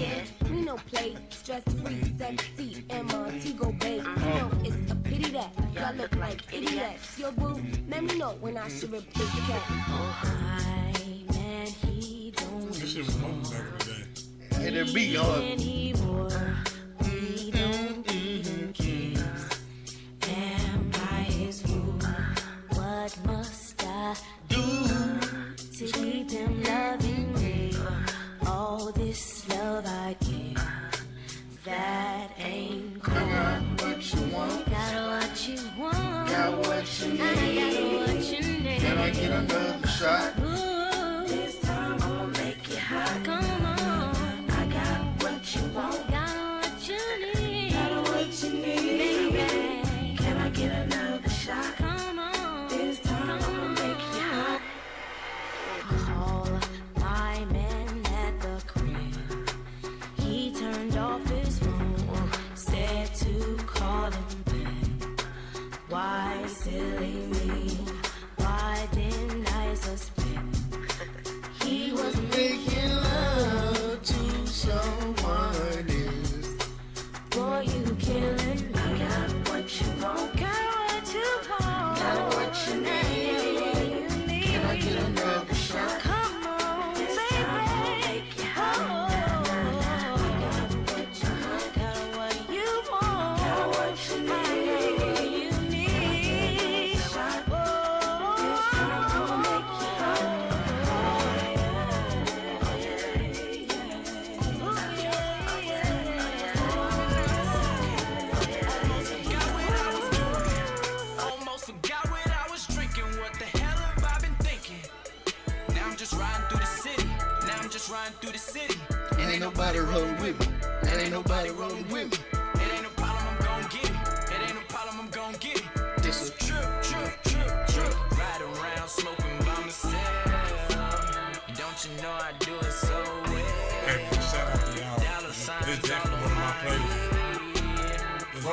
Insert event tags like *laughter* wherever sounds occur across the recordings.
care. We no play, stress free, sexy, and Montego Bay. You uh-huh. know it's a pity that y'all look like idiots. Your boo, let me know when I should rip this cat. I man, he don't This shit was on back in the day. Hey, that beat hard. anymore. He don't even kiss. And by his rule, what must I do to keep him loving want, got what you I need. got what you need. Can I get another shot?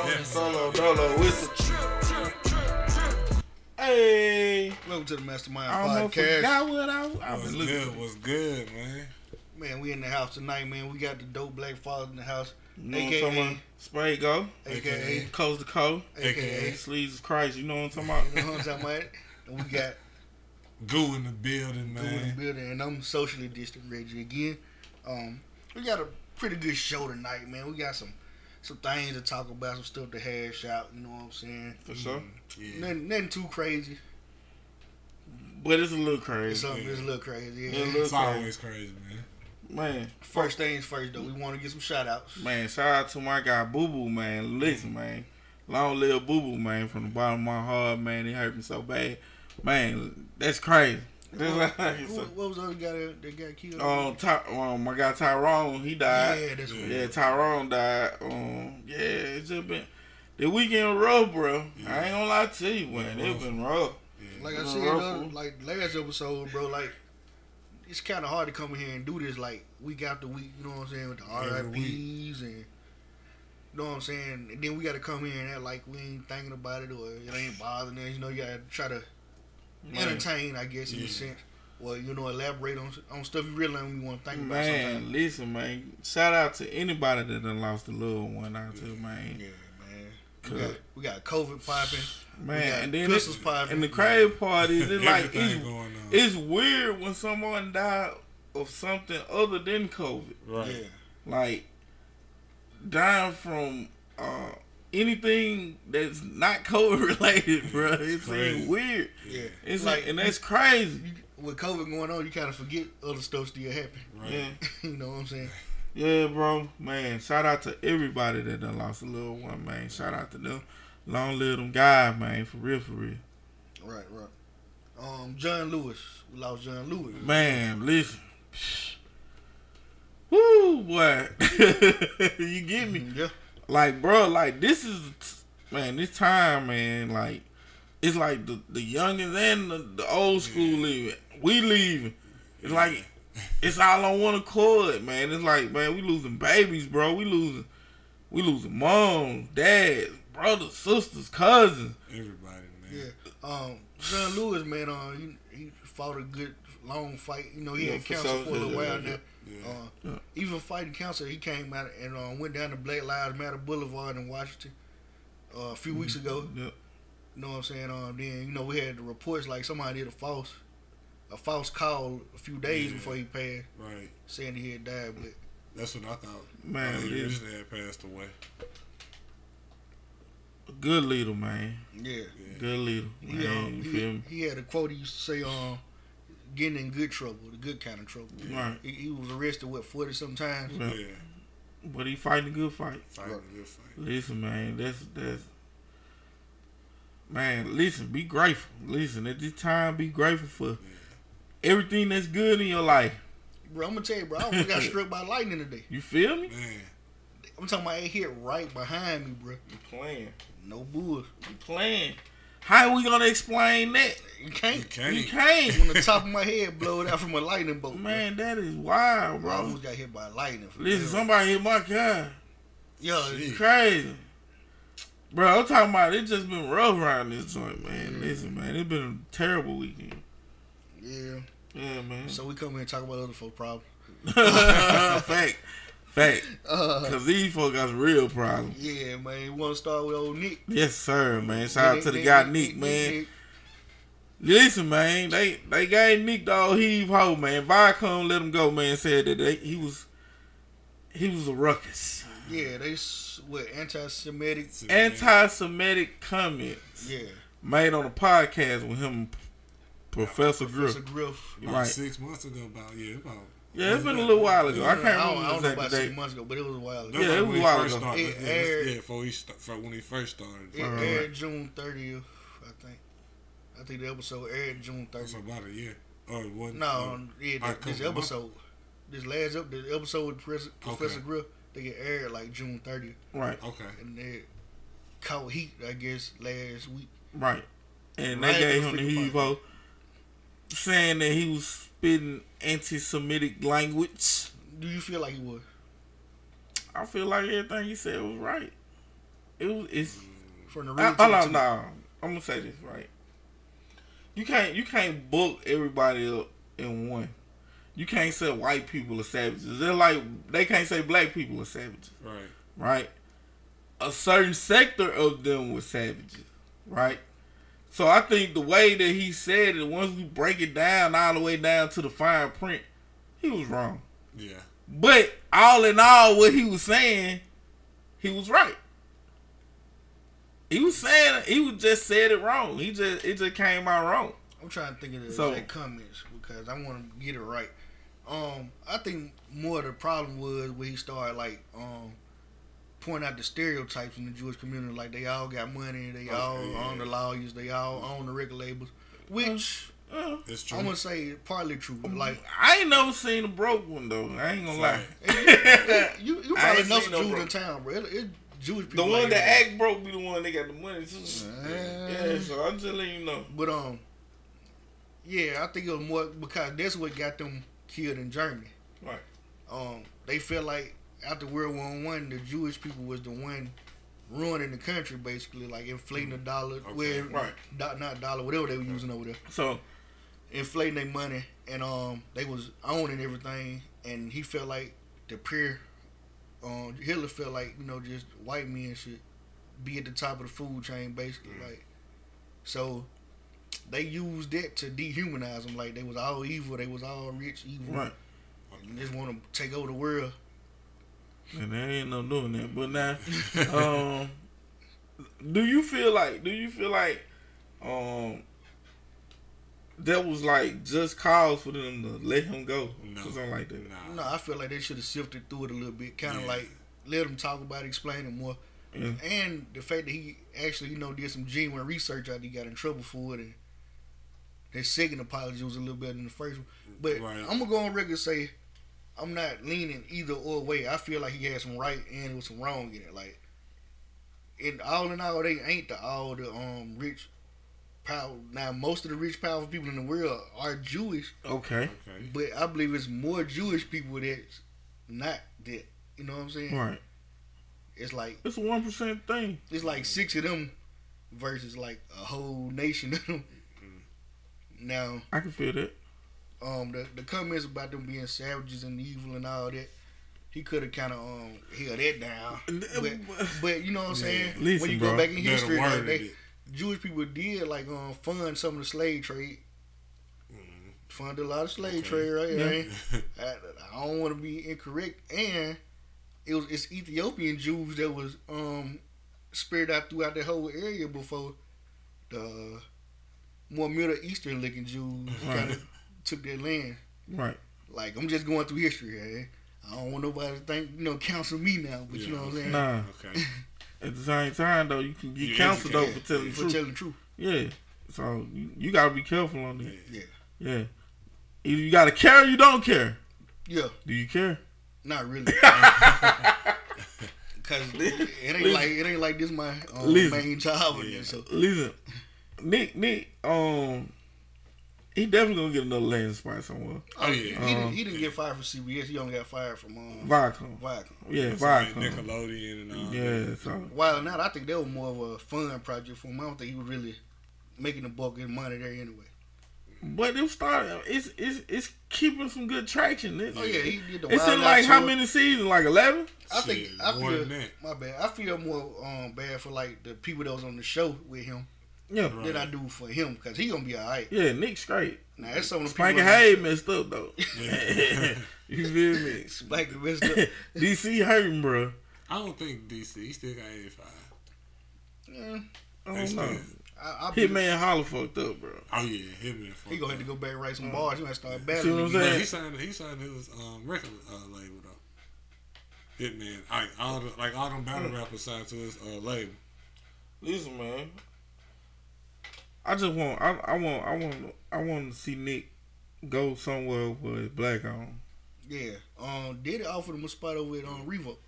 This solo dolo trip. Hey, Welcome to the Mastermind I almost Podcast. forgot what I, I've been looking good? for. What's good, man? Man, we in the house tonight, man. We got the dope black father in the house, You know what I'm AKA. talking about? Spray go, aka, coast to coast, aka. sleeves of Christ. You know what I'm talking about? You know what I'm talking about? And we got Goo in the building, man. Goo in the building, and I'm socially distant Reggie again. Um, we got a pretty good show tonight, man. We got some some things to talk about, some stuff to hash out. You know what I'm saying? For sure. Mm-hmm. Yeah. Nothing, nothing too crazy. But it's a little It's crazy, something that's a little crazy. Yeah, Yeah. look- It's always crazy, man. man. First things first, though, we want to get some shout outs. Man, shout out to my guy Boo Boo, man. Listen, man. Long live Boo Boo, man. From the bottom of my heart, man. It hurt me so bad. Man, that's crazy. Who, what was the other guy that, that got killed? um, Ty, um, my guy Tyrone, he died. yeah, that's what Yeah, Tyrone died. Um, yeah, it's just been the weekend rough, bro. I ain't gonna lie to you, man. Yeah, It's been rough. Like I said, rough, uh, like last episode, bro. Like it's kind of hard to come in here and do this like week after week. You know what I'm saying with the RIPS and you know what I'm saying. And then we got to come here and act like we ain't thinking about it or it ain't bothering us. You know, you got to try to Man, entertain, I guess, in a sense. Well, you know, elaborate on on stuff you really don't want to think about. man, listen, man. Shout out to anybody that done lost a little one out there, man. Yeah, man. We got, we got COVID popping. Man, and then pistols popping. and the crazy part is it's *laughs* like it's, going on. it's weird when someone died of something other than COVID. right. Yeah, Like dying from uh, anything that's not COVID *laughs* related, bro. It Crazy. seems weird. yeah. It's like like, and that's crazy. you, with COVID going on, you kind of forget other stuff still happen. Right. Yeah, *laughs* you know what I'm saying? yeah, bro. Man, shout out to everybody that done lost a little one, man. Shout out to them. Long live them guys, man. For real, for real. Right, right. Um, John Lewis. We lost John Lewis. Man, listen. Woo, boy. *laughs* you get me? Yeah. Like, bro, like this is man, this time, man, like it's like the the youngins and the, the old school leaving. We leaving. It's like it's all on one accord, man. It's like, man, we losing babies, bro. We losing we losing moms, dads, brothers, sisters, cousins. Everybody, man. Yeah. Um, John Lewis, man, uh, he, he fought a good long fight. You know, he Yeah, had for cancer sure. for a little while yeah, now. Yeah. Uh, Yeah. Even fighting cancer, he came out and uh, went down to Black Lives Matter Boulevard in Washington uh, a few weeks ago. Yep. You know what I'm saying? Um, then you know we had the reports like somebody did a false, a false call a few days Yeah. before he passed, Right. saying he had died. But That's what I thought. Man, he yeah. had passed away. A good leader, man. yeah, Yeah. Good leader. he, um, you feel he, me? he had a quote he used to say, um, getting in good trouble, the good kind of trouble. Right. He, he was arrested what forty sometimes. Yeah. Yeah. But he fighting a good fight. Fighting a good fight. Listen, man, that's that's man. Listen, be grateful. Listen, at this time, be grateful for everything that's good in your life. Bro, I'm gonna tell you, bro, I almost got *laughs* struck by lightning today. You feel me? Man. I'm talking about it hit right behind me, bro. You playing? No bull. You playing? How we gonna explain that? You You can't. You can't. You can't. When the top of my head blowed out from a lightning bolt, Man, that is wild, bro. I bro. almost got hit by lightning. For Listen, real. somebody hit my car. Yo, it's Crazy. Bro, I'm talking about it just been rough around this joint, man. Listen, man, it's been a terrible weekend. yeah. Yeah, man. So we come here and talk about other folks' problems. *laughs* Fact. Fact. *laughs* Uh, Cause these folks got some real problems. yeah, man. We want to start with old Nick. Yes, sir, man. Shout out to the guy Nick, man. Listen, man, they they gave Nick the old heave ho, man. Viacom let him go, man. Said that they, he was he was a ruckus. Yeah, they s- what anti-Semitic. Anti-Semitic comments Yeah, made on a podcast with him, and Professor Griff. Professor Griff. About Right. six months ago, about yeah, about Yeah, it's been a little while ago. I can't I remember don't, I don't know about the six months ago, but it was a while ago. That's Yeah, it was a while first ago. started. It yeah, aired- yeah, before he st- for when he first started. It Right. aired June 30th, I think. I think the episode aired June 30th. That's 30th. about a year. Oh, it wasn't. No, oh, yeah, Alright, this cool. episode, this last up, the episode with Professor, Professor Okay. Griff, they get aired like June 30th, Right, okay. and they caught heat, I guess, last week. right. And they gave him the freaking heave saying that he was spitting anti-Semitic language. Do you feel like he was I feel like everything he said was right. It was. It's. from the I, real? hold on, the- no. I'm gonna say this right. You can't. You can't book everybody up in one. You can't say white people are savages. They're like they can't say black people are savages, Right. right? A certain sector of them were savages, right? So I think the way that he said it, once we break it down all the way down to the fine print, he was wrong. Yeah. But all in all, what he was saying, he was right. He was saying he was just said it wrong. He just it just came out wrong. I'm trying to think of the So- exact comments because I want to get it right. Um, I think more of the problem was when he started like um pointing out the stereotypes in the Jewish community, like they all got money, they Oh, all yeah. own the lawyers, they all own the record labels, which Uh, It's true. I'm gonna say partly true. Like I ain't never seen a broke one though. I ain't gonna lie. Right. *laughs* you, you probably know some no Jews bro- in town, bro. It, it Jewish The one like that that. act broke be the one that got the money too. Yeah, so I'm just letting you know. But um, yeah, I think it was more because that's what got them killed in Germany. Right. Um, they felt like after World War One, the Jewish people was the one ruining the country, basically, like inflating the dollar, Okay. well, Right. do- not dollar, whatever they were using over there, So inflating their money, and um, they was owning everything, and he felt like the peer, um, Hitler felt like you know just white men should be at the top of the food chain, basically, like, so. They used that to dehumanize them, like they was all evil, they was all rich, evil, right. and just want to take over the world. And there ain't no doing that. But now, um, *laughs* do you feel like? Do you feel like, um, that was like just cause for them to let him go? No. Something like that. Nah. No, I feel like they should have sifted through it a little bit, kind of Yeah. like let him talk about it, explain it more, Yeah. and the fact that he actually, you know, did some genuine research out, he got in trouble for it, and his second apology was a little better than the first one. But Right. I'm gonna go on record and say I'm not leaning either or way. I feel like he had some right and it was some wrong in it. Like, in all in all, they ain't the all the um rich. Power. Now, most of the rich, powerful people in the world are Jewish, Okay. Okay. but I believe it's more Jewish people that's not that. You know what I'm saying? Right. It's like It's a one percent thing. it's like six of them versus like a whole nation of them. Now, I can feel that. Um the, the comments about them being savages and evil and all that. He could have kind of um held that down, but, but you know what I'm saying. Listen, when you bro. go back in history, like, they. Jewish people did like um fund some of the slave trade. Funded a lot of slave Okay. trade, right? Yeah. *laughs* I, I don't want to be incorrect, and it was it's Ethiopian Jews that was um spread out throughout the whole area before the more Middle Eastern looking Jews kind of took their land. Right. Like I'm just going through history here. I don't want nobody to think you know counsel me now, but you know what I'm saying. Nah. Okay. *laughs* At the same time, though, you can get You counseled though for telling the For truth. telling the truth. Yeah. So you, you gotta be careful on that. Yeah, Yeah. Either you gotta care or you don't care. yeah, Do you care? not really. *laughs* Cause it ain't Listen. like it ain't like this my um, Listen. main job in there. So Listen, Nick, Nick, um, he definitely gonna get another landing spot somewhere. Oh yeah. he, Um, didn't, he didn't get fired from CBS. He only got fired from um, Viacom. Viacom. Yeah, It's like Viacom. Nickelodeon and all. Yeah, so While now, I think that was more of a fun project for him. I don't think he was really making the bulk of money there anyway. but it started. It's it's it's keeping some good traction. It, Oh yeah, he did the. it's in like how many seasons? Like eleven? I think Shit, I more feel than that. my bad. I feel more um, bad for like the people that was on the show with him Yeah, Right. than I do for him because he gonna be alright. yeah. Nick straight. Now that's some of the Spanky people. Hay messed up though. *laughs* You feel me? Spanky messed up. *laughs* DC hurting, bro. I don't think DC. He still got 85. Yeah, I They don't know. I, I be, Hitman Holla fucked up, bro. Oh yeah, him and He gonna have to go back and write some bars. He gonna start See battling. what I'm saying? He signed. He signed his um, record uh, label though. Hitman. Like all the like all them battle rappers signed to his uh, label. Listen, man. I just want, I, I want, I want, I want to see Nick go somewhere with black on. Yeah. Um, did it offer him a spot over at um, Revolt?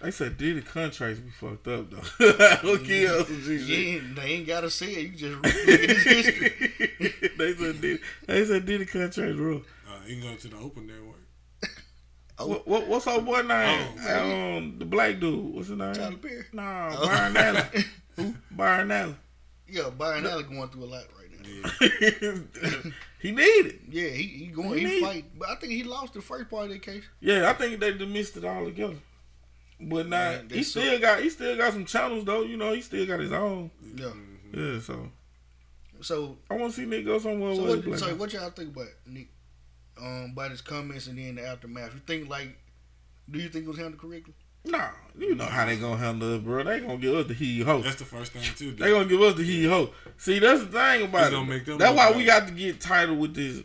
They said Diddy contracts be fucked up though. okay, else. Yeah, they ain't gotta say it. You just look at his history. *laughs* they said Diddy, they said Diddy contracts real. Uh, he can go to the open network. Oh. What, what, what's our boy name? Oh, um, the black dude. What's his name? Tyler Perry. Nah, Oh. Byron Allen. *laughs* Who? Byron Allen. Yeah, Byron Allen going through a lot right now. Yeah. *laughs* he need it. Yeah, he, he going, He he, fight, but I think he lost the first part of that case. Yeah, I think they dismissed it all together. But now he so- still got he still got some channels though. You know, he still got his own. Yeah. Yeah, so So, I want to see Nick go somewhere so with what, so what y'all think about Nick? Um, about his comments and then the aftermath. You think like, do you think it was handled correctly? Nah, you know how they gonna handle it, bro. They gonna give us the he ho. That's the first thing too. They gonna give us the he ho. See, that's the thing about It's it. make them That's why bad. we got to get titled with this,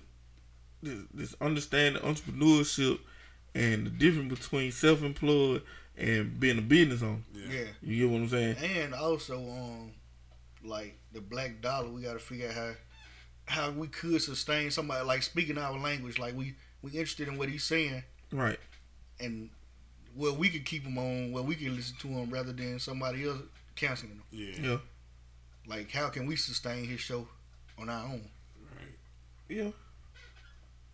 this, this understanding entrepreneurship and the difference between self-employed and being a business owner. yeah. Yeah. You get what I'm saying? And also, um, like the black dollar, we got to figure out how how we could sustain somebody like speaking our language. Like we we interested in what he's saying, Right. and well, we could keep him on, where we can listen to him rather than somebody else canceling him. Yeah. Yeah. Like, how can we sustain his show on our own? Right. Yeah.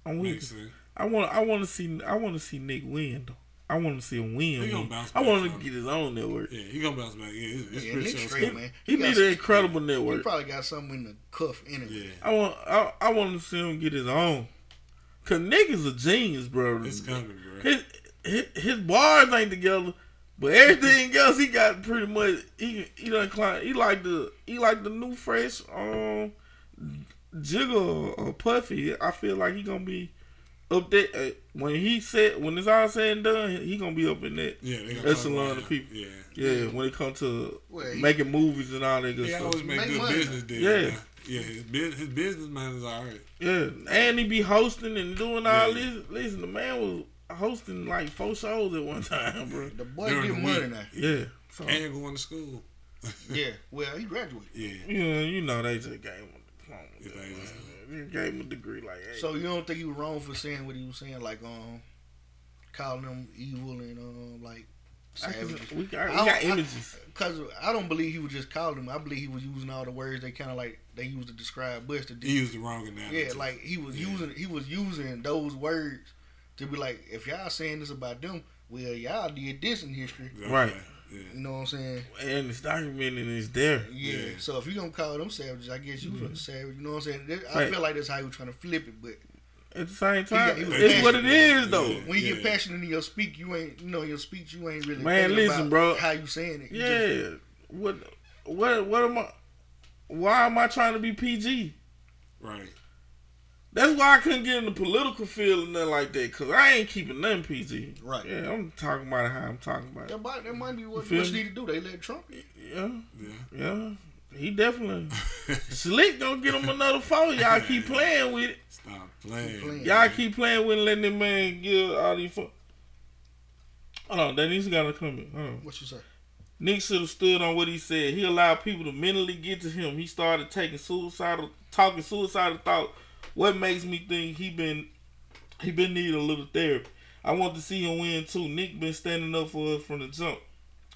I'm with Makes sense. I want. I want to see. I want to see Nick win though. I want to see him win. He gonna win. bounce I want him to get his own network. Yeah, he gonna bounce back. Yeah, it's, it's Yeah, pretty Nick sure straight, man. He got need some- an incredible He network. He probably got something in the cuff anyway. Yeah, I want. I, I want to see him get his own. Cause Nick is a genius, bro. it's coming, bro. His, his his bars ain't together, but everything else he got pretty much. He he done climb. He like the he like the new fresh um Jigga or Puffy. I feel like he gonna be up there uh, when he said when it's all said and done. He gonna be up in that. Yeah, they gonna That's a lot of people. Yeah, Yeah, when it comes to Well, he- making movies and all that good he stuff. always make, Make good money. business deals. Yeah. man. yeah. His, bus- his business man is all right. Yeah, and he be hosting and doing all Yeah. this. Listen, the man was hosting like four shows at one *laughs* time, bro. The boy During get the money week. now. Yeah, so And going to school. *laughs* Yeah, well, he graduated. Yeah, Yeah, you know they just gave him a diploma. Yeah, they just- They gave him a degree. Like, hey, So you don't think he was wrong for saying what he was saying, like um, calling them evil and um, like I can- we got, we got I- images. Because I don't believe he was just calling them. I believe he was using all the words they kind of like they used to describe Buster. he used the wrong analogy. Yeah, like he was Yeah. using he was using those words to be like, if y'all saying this about them, well, y'all did this in history. Right. Yeah. You know what I'm saying? and it's documented and it's there. Yeah. Yeah. So if you gonna call them savages, I guess you was a savage. You know what I'm saying? That- I Mm-hmm. Right. feel like that's how he was trying to flip it, but at the same time, he was it's what it is passionate. is though. When you Yeah. get passionate in your speak, you ain't you know your speech you ain't really Man, listen, about bro. how you saying it. You just- Yeah. What? What? What am I? Why am I trying to be PG? Right. That's why I couldn't get in the political field and nothing like that, cause I ain't keeping nothing PG. Right. Yeah, I'm talking about it how I'm talking about it. That might, that might be what, feel you need to do. They let Trump in. Yeah, Yeah. yeah. He definitely *laughs* slick. Gonna get him another four. Y'all keep *laughs* playing with it. Stop playing. playing. Y'all keep playing with it, letting that man give all these. Fo- Hold on, that needs got to come in. Hold on. What you say? Nick should have stood on what he said. He allowed people to mentally get to him. He started taking suicidal, talking suicidal thought. What makes me think he been he been needing a little therapy. I want to see him win too. Nick been standing up for us from the jump.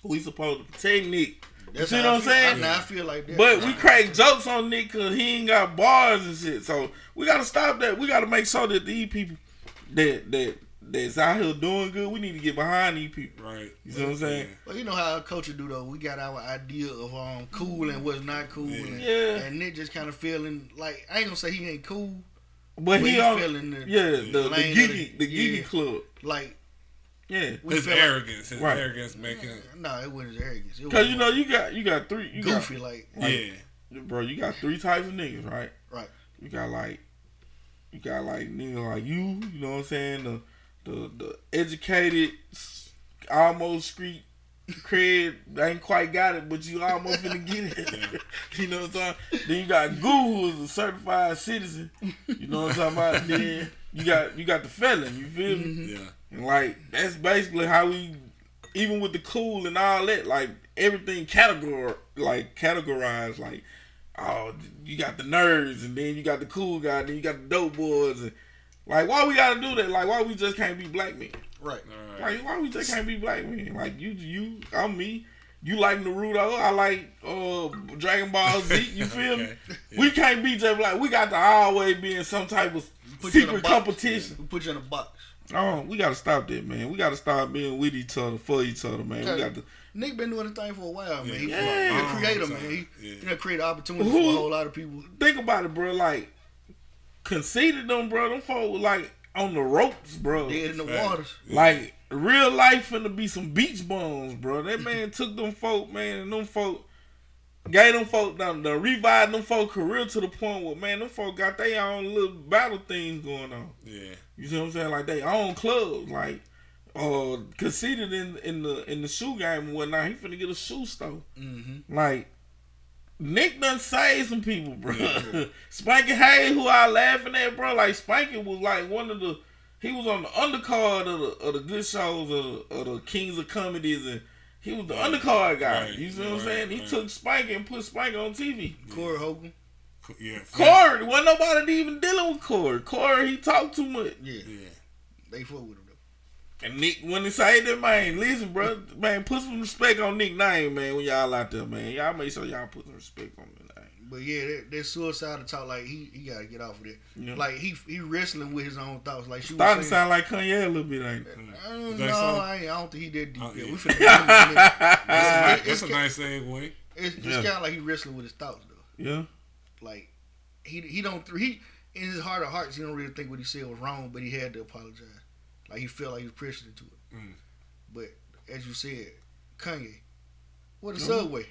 We supposed to protect Nick. That's see how what I I'm saying? I, now I feel like that. But we crack jokes on Nick because he ain't got bars and shit. So we gotta stop that. We gotta make sure that these people that that that's out here doing good, we need to get behind these people. Right. You see what I'm saying? Well, you know how our culture do though. We got our idea of um cool and what's not cool, and, Yeah. and Nick just kind of feeling like I ain't gonna say he ain't cool, But but he he on feeling the yeah the the lane of geeky the- the geeky yeah. club. like Yeah, we His feel like, arrogance. His Right. arrogance making. no, it wasn't his arrogance. It was cause you know you got you got three you goofy like Yeah. bro you got three types of niggas right Right. You got like you got like niggas like you you know what I'm saying the the the educated almost street cred ain't quite got it but you almost finna get it *laughs* *laughs* you know what I'm saying then you got Goo who's a certified citizen you know what I'm talking about then you got you got the felon you feel me mm-hmm. Yeah. and like that's basically how we, even with the cool and all that, like everything categor like categorized. Like, oh, you got the nerds, and then you got the cool guy, and then you got the dope boys, and like why we gotta do that? Like why we just can't be black men? Right. All right. Like why we just can't be black men? Like you, you, I'm me. You like Naruto, I like uh Dragon Ball Z. You *laughs* feel me? Okay. We can't be just black. we got to always be in some type of Put you in a secret box. competition. We put you in a box. Oh, we gotta stop that, man. We gotta stop being with each other for each other, man. We got to. Nick been doing the thing for a while, man. He, Yeah. he a creator, man. He, time. Yeah. you know, create opportunities Who- for a whole lot of people. Think about it, bro. Like, Conceited them, bro. Them folk like on the ropes, bro. Dead in the Fact. waters. Like real life finna be some beach bones, bro. That man *laughs* took them folk, man, and them folk gave them folk them, the revived them folk career to the point where man, them folk got their own little battle things going on. Yeah. You see what I'm saying? Like they own clubs, like uh Conceited in in the in the shoe game and whatnot. He finna get a shoe store. Mm-hmm. Like Nick done saved some people, bro. *laughs* Spanky Hayes, who I laughing at, bro. Like Spanky was like one of the. He was on the undercard of the of the good shows of the, of the Kings of Comedies, and he was the undercard guy. Right, You see what I'm saying? He right. took Spanky and put Spanky on TV. Corey Holcomb. Yeah. Corey, wasn't nobody even dealing with Corey. Corey, he talked too much. Yeah, Yeah. they fuck with him though. And Nick, when he say that, man, listen, bro, man, put some respect on Nick name, man. When y'all out there, man, y'all make sure y'all put some respect on the name. But yeah, that, that suicidal talk, like he, he gotta get off of that. Yeah. Like he he wrestling with his own thoughts. Like she Starting to sound like Kanye a little bit, ain't it? I don't know. I, ain't, I don't think he did deep. Oh, yet. yeah. We finna get him in a. *laughs* That's, it's, a nice segue. it's, it's Yeah. kind of like he wrestling with his thoughts though. Yeah. Like he he don't he in his heart of hearts he don't really think what he said was wrong, but he had to apologize. Like he felt like he was pressured into it. Mm. But as you said, Kanye, what a No. subway.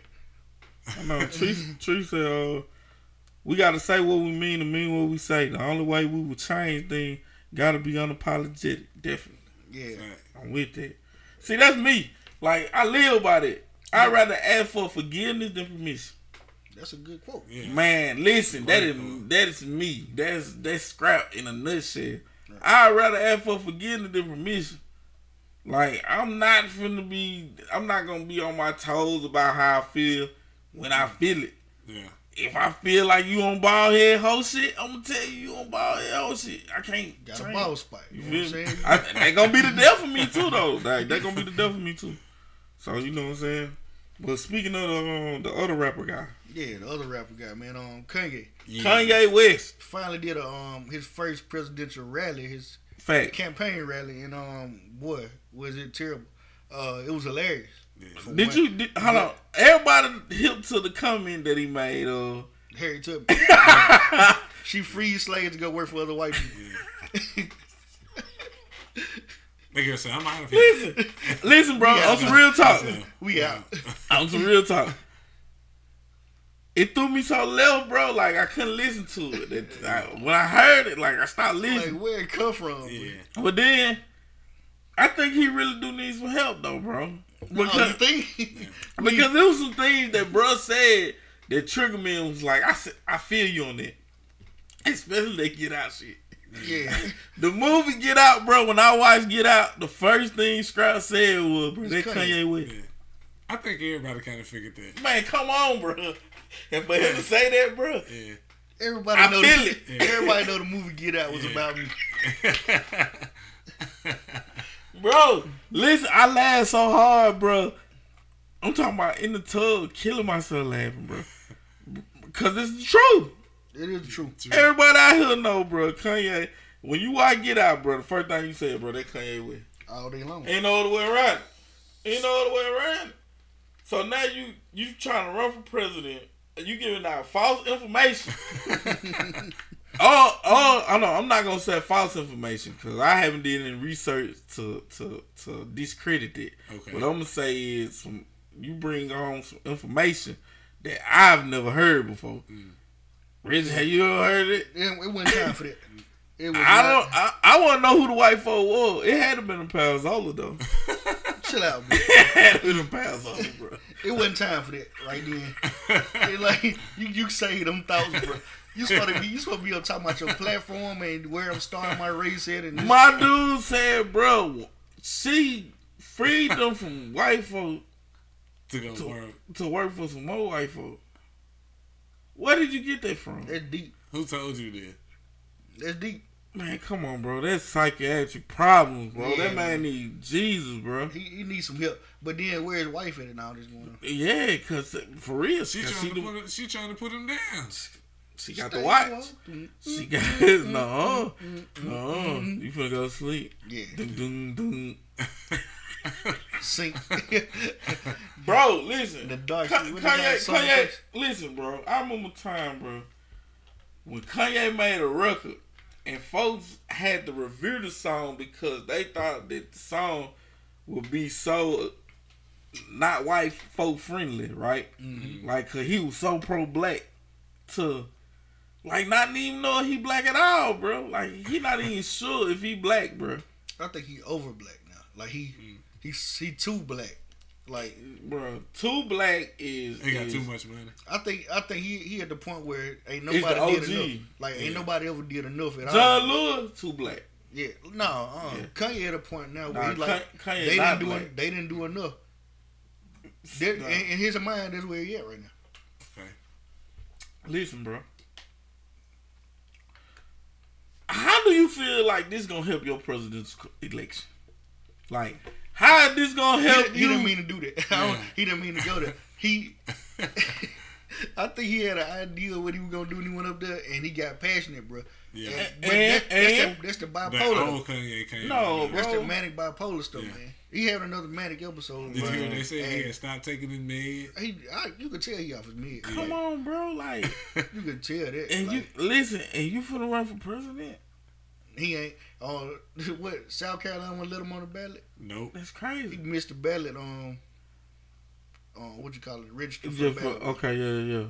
I know. Tree, Tree said, uh, we got to say what we mean and mean what we say. The only way we will change things got to be unapologetic. Definitely. Yeah, Right. I'm with that. See, that's me. Like, I live by that. I'd rather ask for forgiveness than permission. that's a good quote. Yeah. Man, listen, that Right, is bro. that is me. That's that's scrap in a nutshell. I'd rather ask for forgiveness than permission. Like I'm not finna be. I'm not gonna be on my toes about how I feel when I feel it. Yeah. If I feel like you on ball head whole shit, I'm gonna tell you you on ball head whole shit. I can't. Got a change. ball spike. You, You know what I'm saying? I, they gonna be the death for me too, though. Like they gonna be the death for me too. So you know what I'm saying. But speaking of the, um, the other rapper guy, yeah, the other rapper guy, man, um, Kanye yeah. Kanye West, finally did a um his first presidential rally, his fact. campaign rally, and um, boy, was it terrible. Uh, it was hilarious. Yeah. Did one. you did, hold on? Everybody hip to the comment that he made. Uh, Harry Tubman. *laughs* she freed slaves to go work for other white people. *laughs* Nigga said, I'm out of here. Listen, listen, bro. Yeah. on some real talk. we out. *laughs* on some real talk. It threw me so low, bro. Like I couldn't listen to it. That- I- when I heard it, like I stopped like listening. where it come from? Yeah. But then, I think he really do need some help, though, bro. Oh, you Because, think? *laughs* because there was some things that bro said that triggered me and was like, I said, I feel you on that. Especially that Get Out shit. Yeah. *laughs* The movie Get Out, bro. When I watched Get Out, the first thing Scrap said was, "Bro, that Kanye. Kanye West." Yeah. I think everybody kind of figured that. Man, come on, bro. And for him to say that, bro, Yeah. Everybody I know. feel the, it. Yeah. *laughs* Everybody know the movie Get Out was Yeah. about me. *laughs* bro, listen, I laughed so hard, bro. I'm talking about in the tub, killing myself laughing, bro. Cause it's the truth. It is true. Everybody out here know, bro. Kanye, when you watch Get Out, bro, the first thing you say, bro, that Kanye West. All day long. Ain't no other way around. it. Ain't no other way around. it. So now you you trying to run for president and you giving out false information. *laughs* oh, oh, I know. I'm not gonna say false information because I haven't did any research to to to discredit it. Okay. What I'm gonna say is some you bring on some information that I've never heard before. Mm. Reggie, have you ever heard it? It, it wasn't time for that. It was I not- don't. I, I want to know who the white folk was. It had to been a Palazola though. *laughs* Chill out, bro. *laughs* it had to been a Palazola, bro. It wasn't time for that right then. It like you, you say them thoughts, bro. You supposed to be you supposed to be up talking about your platform and where I'm starting my race at and this- My dude said, bro, she freed them from white folk to go to, work. to work for some more white folk. Where did you get that from? that's deep. Who told you that? That's deep. Man, come on, bro. That's psychiatric problems, bro. Yeah, that man man. need Jesus, bro. He, he needs some help. But then where's his wife at and all this going on? Yeah, cause uh, for real, She 'cause trying she, to put it, she trying to put him down. she got Stay the watch. woke. She *laughs* got *laughs* no, no. You finna go to sleep. Yeah. Dun, dun, dun. *laughs* Sink. *laughs* Bro, listen. The dark- Ka- what they got, Kanye, Kanye, listen, bro. I remember time, bro, when Kanye made a record and folks had to review the song because they thought that the song would be so not white folk friendly, right? Mm-hmm. Like, cause he was so pro black to. Like not even know he black at all, bro. Like he not even sure if he black, bro. I think he over black. Like he he's he too black. Like Bro, too black is. He got is- too much money. I think I think he he at the point where ain't It's the nobody did OG. enough. Like ain't nobody ever did enough at all. John Lewis, too black. Yeah, no, uh, Yeah. Kanye at a point now where Nah, he like Kanye they didn't do black. they didn't do enough. Nah. in, in his mind, that's where he at right now. Okay. Listen, bro. How do you feel like this gonna help your presidential election? Like, how this gonna help didn't- he you? didn't mean to do that. *laughs* Yeah. he didn't mean to go there. He, *laughs* I think he had an idea of what he was gonna do when he went up there, and he got passionate, bro. Yeah. And, And- but that, that's, the, that's the That bipolar. old Kanye came. No, out. That's the manic bipolar stuff, Yeah. man. He had another manic episode. Did you hear they said he And had stopped taking his meds? He, I, you could tell he off his mid. Come on, bro. Like, *laughs* You could tell that. and you listen, and you finna run for president? he ain't on oh, *laughs* what South Carolina won't let him on the ballot. Nope. That's crazy. He crazy. missed the ballot on, on what you call it, register for Just the for, ballot. okay, yeah, yeah.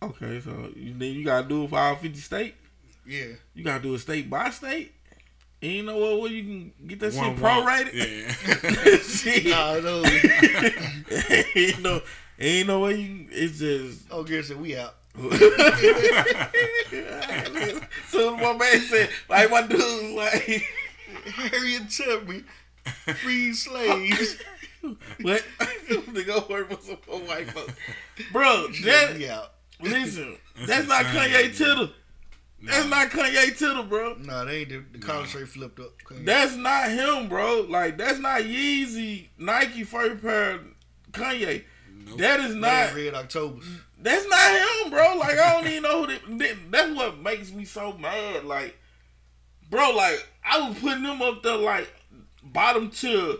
Okay, so you then you gotta do it for all fifty states. Yeah, You gotta do it state by state. And you know what? Where you can get that One shit walk. prorated? Yeah. *laughs* shit. nah, no. ain't no, ain't no way you. It's just. oh, guess that we out. So my man said, like my dude, was like, Harriet Tubman, free slaves. what? *laughs* to go work for some poor white folks, *laughs* bro. That we listen, *laughs* That's that's not Kanye man. Tittle. That's not Kanye Tittle, bro. Nah, they ain't the, the collar straight flipped up. Kanye. That's not him, bro. Like that's not Yeezy, Nike first pair, Kanye. Nope. That is not. Red Octobers. That's not him, bro. Like I don't even know who that- That's what makes me so mad. Like, bro, like I was putting them up there like bottom tier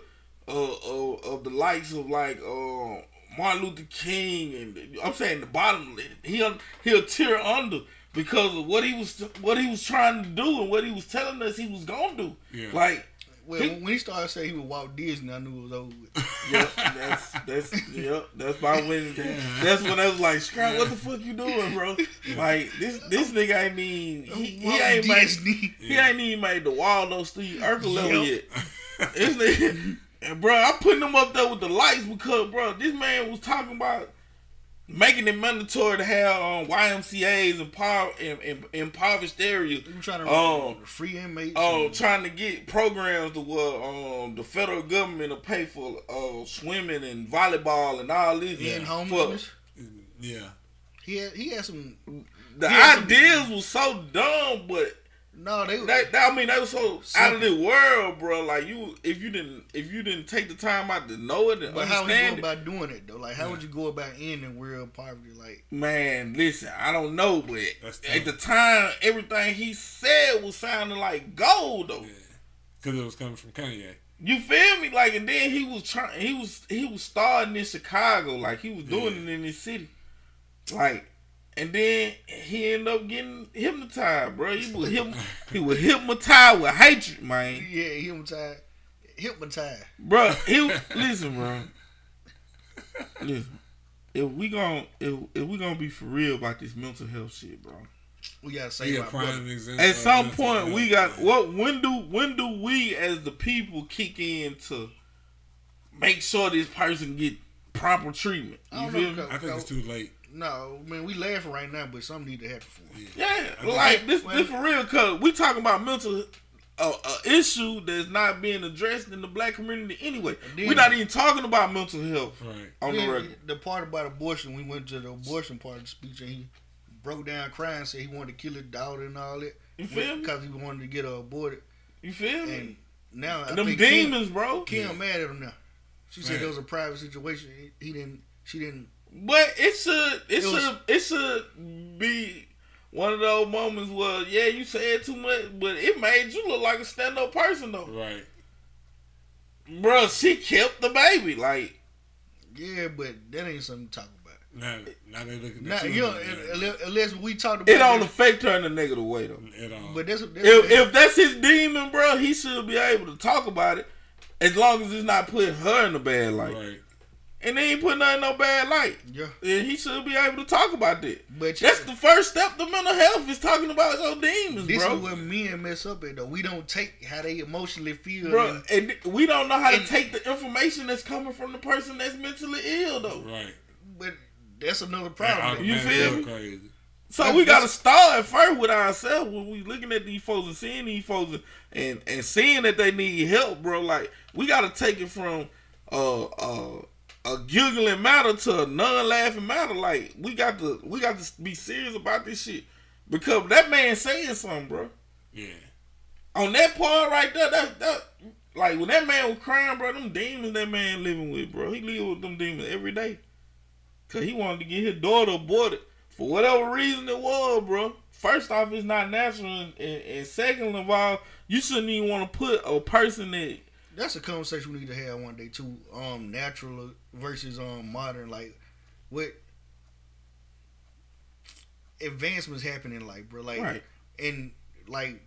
uh, uh, of the likes of like uh, Martin Luther King, and I'm saying the bottom. He he a tier under, because of what he was what he was trying to do and what he was telling us he was gonna do. Yeah. Like, Well, He- when he started saying he was Walt Disney, I knew it was over. With. *laughs* yep, that's that's yep, that's my when that's when I was like, Scrap, what the fuck you doing, bro? Like this this nigga ain't mean he, he Walt ain't made Disney. he ain't even made the Waldo Steve Urkel level Yep. yet. This nigga, and bro, I'm putting him up there with the lights because, bro, this man was talking about making it mandatory to have um, YMCA's in, power, in, in impoverished areas. He was trying to Oh. free inmates. Oh, and- trying to get programs to where um, the federal government will pay for uh, swimming and volleyball and all this. and For- homelessness. Yeah. He had he had some. the Yeah, some- ideas was so dumb, but No, they. That, that- I mean, they was so out of the world, bro. Like you, if you didn't, if you didn't take the time out to know it and but how would you understand go it, about doing it though? Like, how would you go about ending world poverty? Like, man, listen, I don't know, but at the time, everything he said was sounding like gold, though. Yeah. Because it was coming from Kanye. You feel me? Like, and then he was trying, he was he was starting in Chicago, like he was doing Yeah. it in his city, like. And then he ended up getting hypnotized, bro. He was hyp- he was hypnotized with hatred, man. yeah, hypnotized, hypnotized. bro. He listen, bro. Listen, if we gon' if, if we gonna be for real about this mental health shit, bro. We gotta say He a my prime example. At some point, health. we got what? When do when do we as the people kick in to make sure this person get proper treatment? You don't feel know, me? I think it's too late. No, man, we laughing right now, but something need to happen for it. Yeah, think- like this, Well- this for real. Cause we talking about mental. A, a issue that's not being addressed in the black community anyway. then- We're not even talking about mental health Right. on the record. the part about abortion, we went to the abortion part of the speech, and he broke down crying, said he wanted to kill his daughter and all that. You feel me? Because he wanted to get her aborted, You feel me? and now I Them think Kim- demons, bro. Kim, mad at him now. She said Right. it was a private situation. He, he didn't. She didn't. But it should it, It was- should it should be one of those moments where yeah you said too much, but it made you look like a stand up person though, Right. bro. She kept the baby like Yeah, but that ain't something to talk about. Now, now they looking at you. you know, yeah, unless, unless we talked about it don't this- affect her in a negative way though. at all. But that's, that's If if that's his demon, bro, he should be able to talk about it as long as it's not putting her in a bad light, right. And they ain't putting nothing in no bad light. yeah, And he should be able to talk about that. but That's the first step to mental health is talking about your demons, this bro. is where men mess up at though. We don't take how they emotionally feel. Bro, and- and we don't know how to take the information that's coming from the person that's mentally ill, though. Right. but that's another problem. though. You feel me? Crazy. So That's- we got to start first with ourselves when we looking at these folks and seeing these folks and and seeing that they need help, bro. Like we got to take it from uh uh a giggling matter to a non-laughing matter. Like we got to we got to be serious about this shit because that man saying something, bro. Yeah. on that part right there, that that like when that man was crying, bro, them demons that man living with, bro. He live with them demons every day. Cause he wanted to get his daughter aborted. For whatever reason it was, bro. First off, it's not natural and, and, and second of all, you shouldn't even want to put a person that That's a conversation we need to have one day too. Um, natural versus um modern. Like, what advancements happening? Like, bro, like, Right. and like,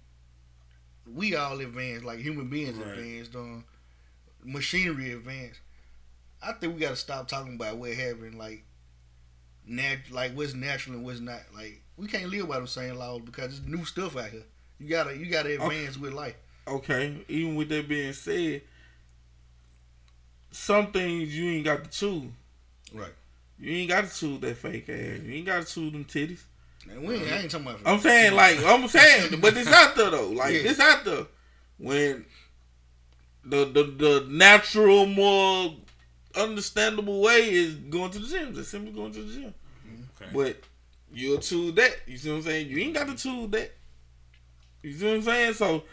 we all advanced. Like human beings Right. advanced. Um, machinery advanced. I think we got to stop talking about what happened. Like, nat like what's natural and what's not. Like, we can't live by the same laws because there's new stuff out here. You gotta, you gotta advance with life. okay, even with that being said, some things you ain't got to choose. Right. You ain't got to choose that fake ass. You ain't got to choose them titties. And we ain't, I ain't talking about. I'm saying like I'm saying, but it's out there though. Like Yeah. it's out there when the the the natural, more understandable way is going to the gym. Just simply going to the gym. Okay. But you'll choose that. You see what I'm saying? You ain't got to choose that. You see what I'm saying? So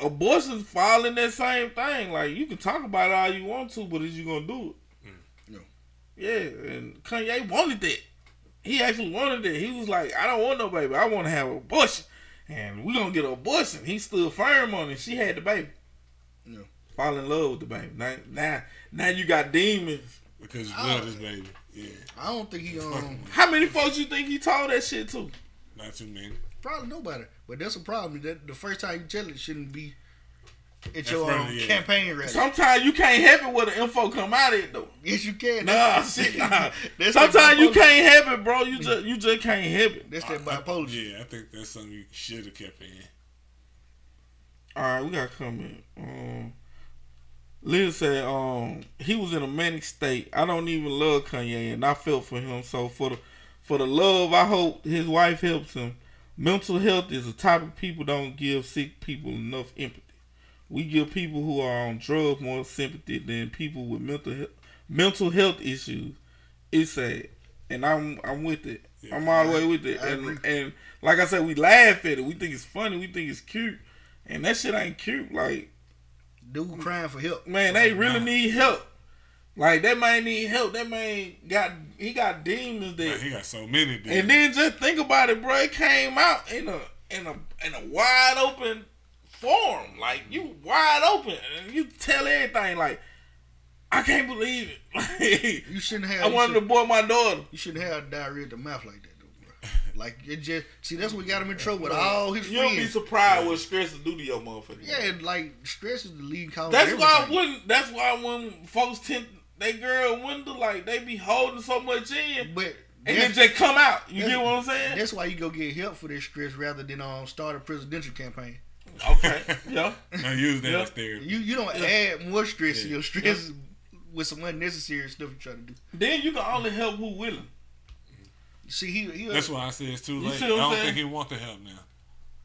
abortions fall in that same thing. Like you can talk about it all you want to, but is you gonna do it? No. Yeah, and Kanye wanted that. He actually wanted it. He was like, I don't want no baby. I want to have an abortion. And we gonna get an abortion. He stood firm on it. She had the baby. Yeah. Fall in love with the baby. Now, now, now you got demons. Because you love this baby. Yeah. I don't think he um. How many folks you think he told that shit to? Not too many. Probably nobody. But that's a problem. That the first time you tell it shouldn't be at That's your right, um, yeah. campaign rally. Sometimes you can't help it where the info come out of it though. yes, you can. Nah, That's- *laughs* shit, nah. That's Sometimes you can't help it, bro. You just you just can't help it. That's that bipolar. shit. Yeah, I think that's something you should have kept in. All right, we got a comment. Um, Liz said, um, he was in a manic state. I don't even love Kanye, and I felt for him. So for the for the love, I hope his wife helps him. Mental health is a type of people don't give sick people enough empathy. We give people who are on drugs more sympathy than people with mental he- mental health issues. It's sad, and I'm I'm with it. Yeah, I'm all the way with it. And and like I said, we laugh at it. We think it's funny. We think it's cute, and that shit ain't cute. Like Dude crying for help. man, they really need help. Like that man need help. That man got he got demons Man, that. he got so many. Dudes. And then just think about it, bro. It came out in a in a in a wide open forum. Like you wide open, and you tell everything. Like I can't believe it. *laughs* Like, You shouldn't have. I wanted to should- abort my daughter. You shouldn't have diarrhea at the mouth like that, though, bro. *laughs* Like it just see that's what got him in trouble with all his You don't be friends. surprised what stress will do to your motherfucker. Yeah, and, like stress is the lead cause. That's of why I wouldn't. That's why when folks tend they girl window like they be holding so much in, But and then that's, just come out. You that's- get what I'm saying? that's why you go get help for this stress rather than um start a presidential campaign. Okay. *laughs* yeah. I use that Yeah. as therapy. You you don't add more stress to your stress with some unnecessary stuff you try to do. Then you can only help who willing. See, he he That's why I say it's too late. I don't saying? think he want the help now.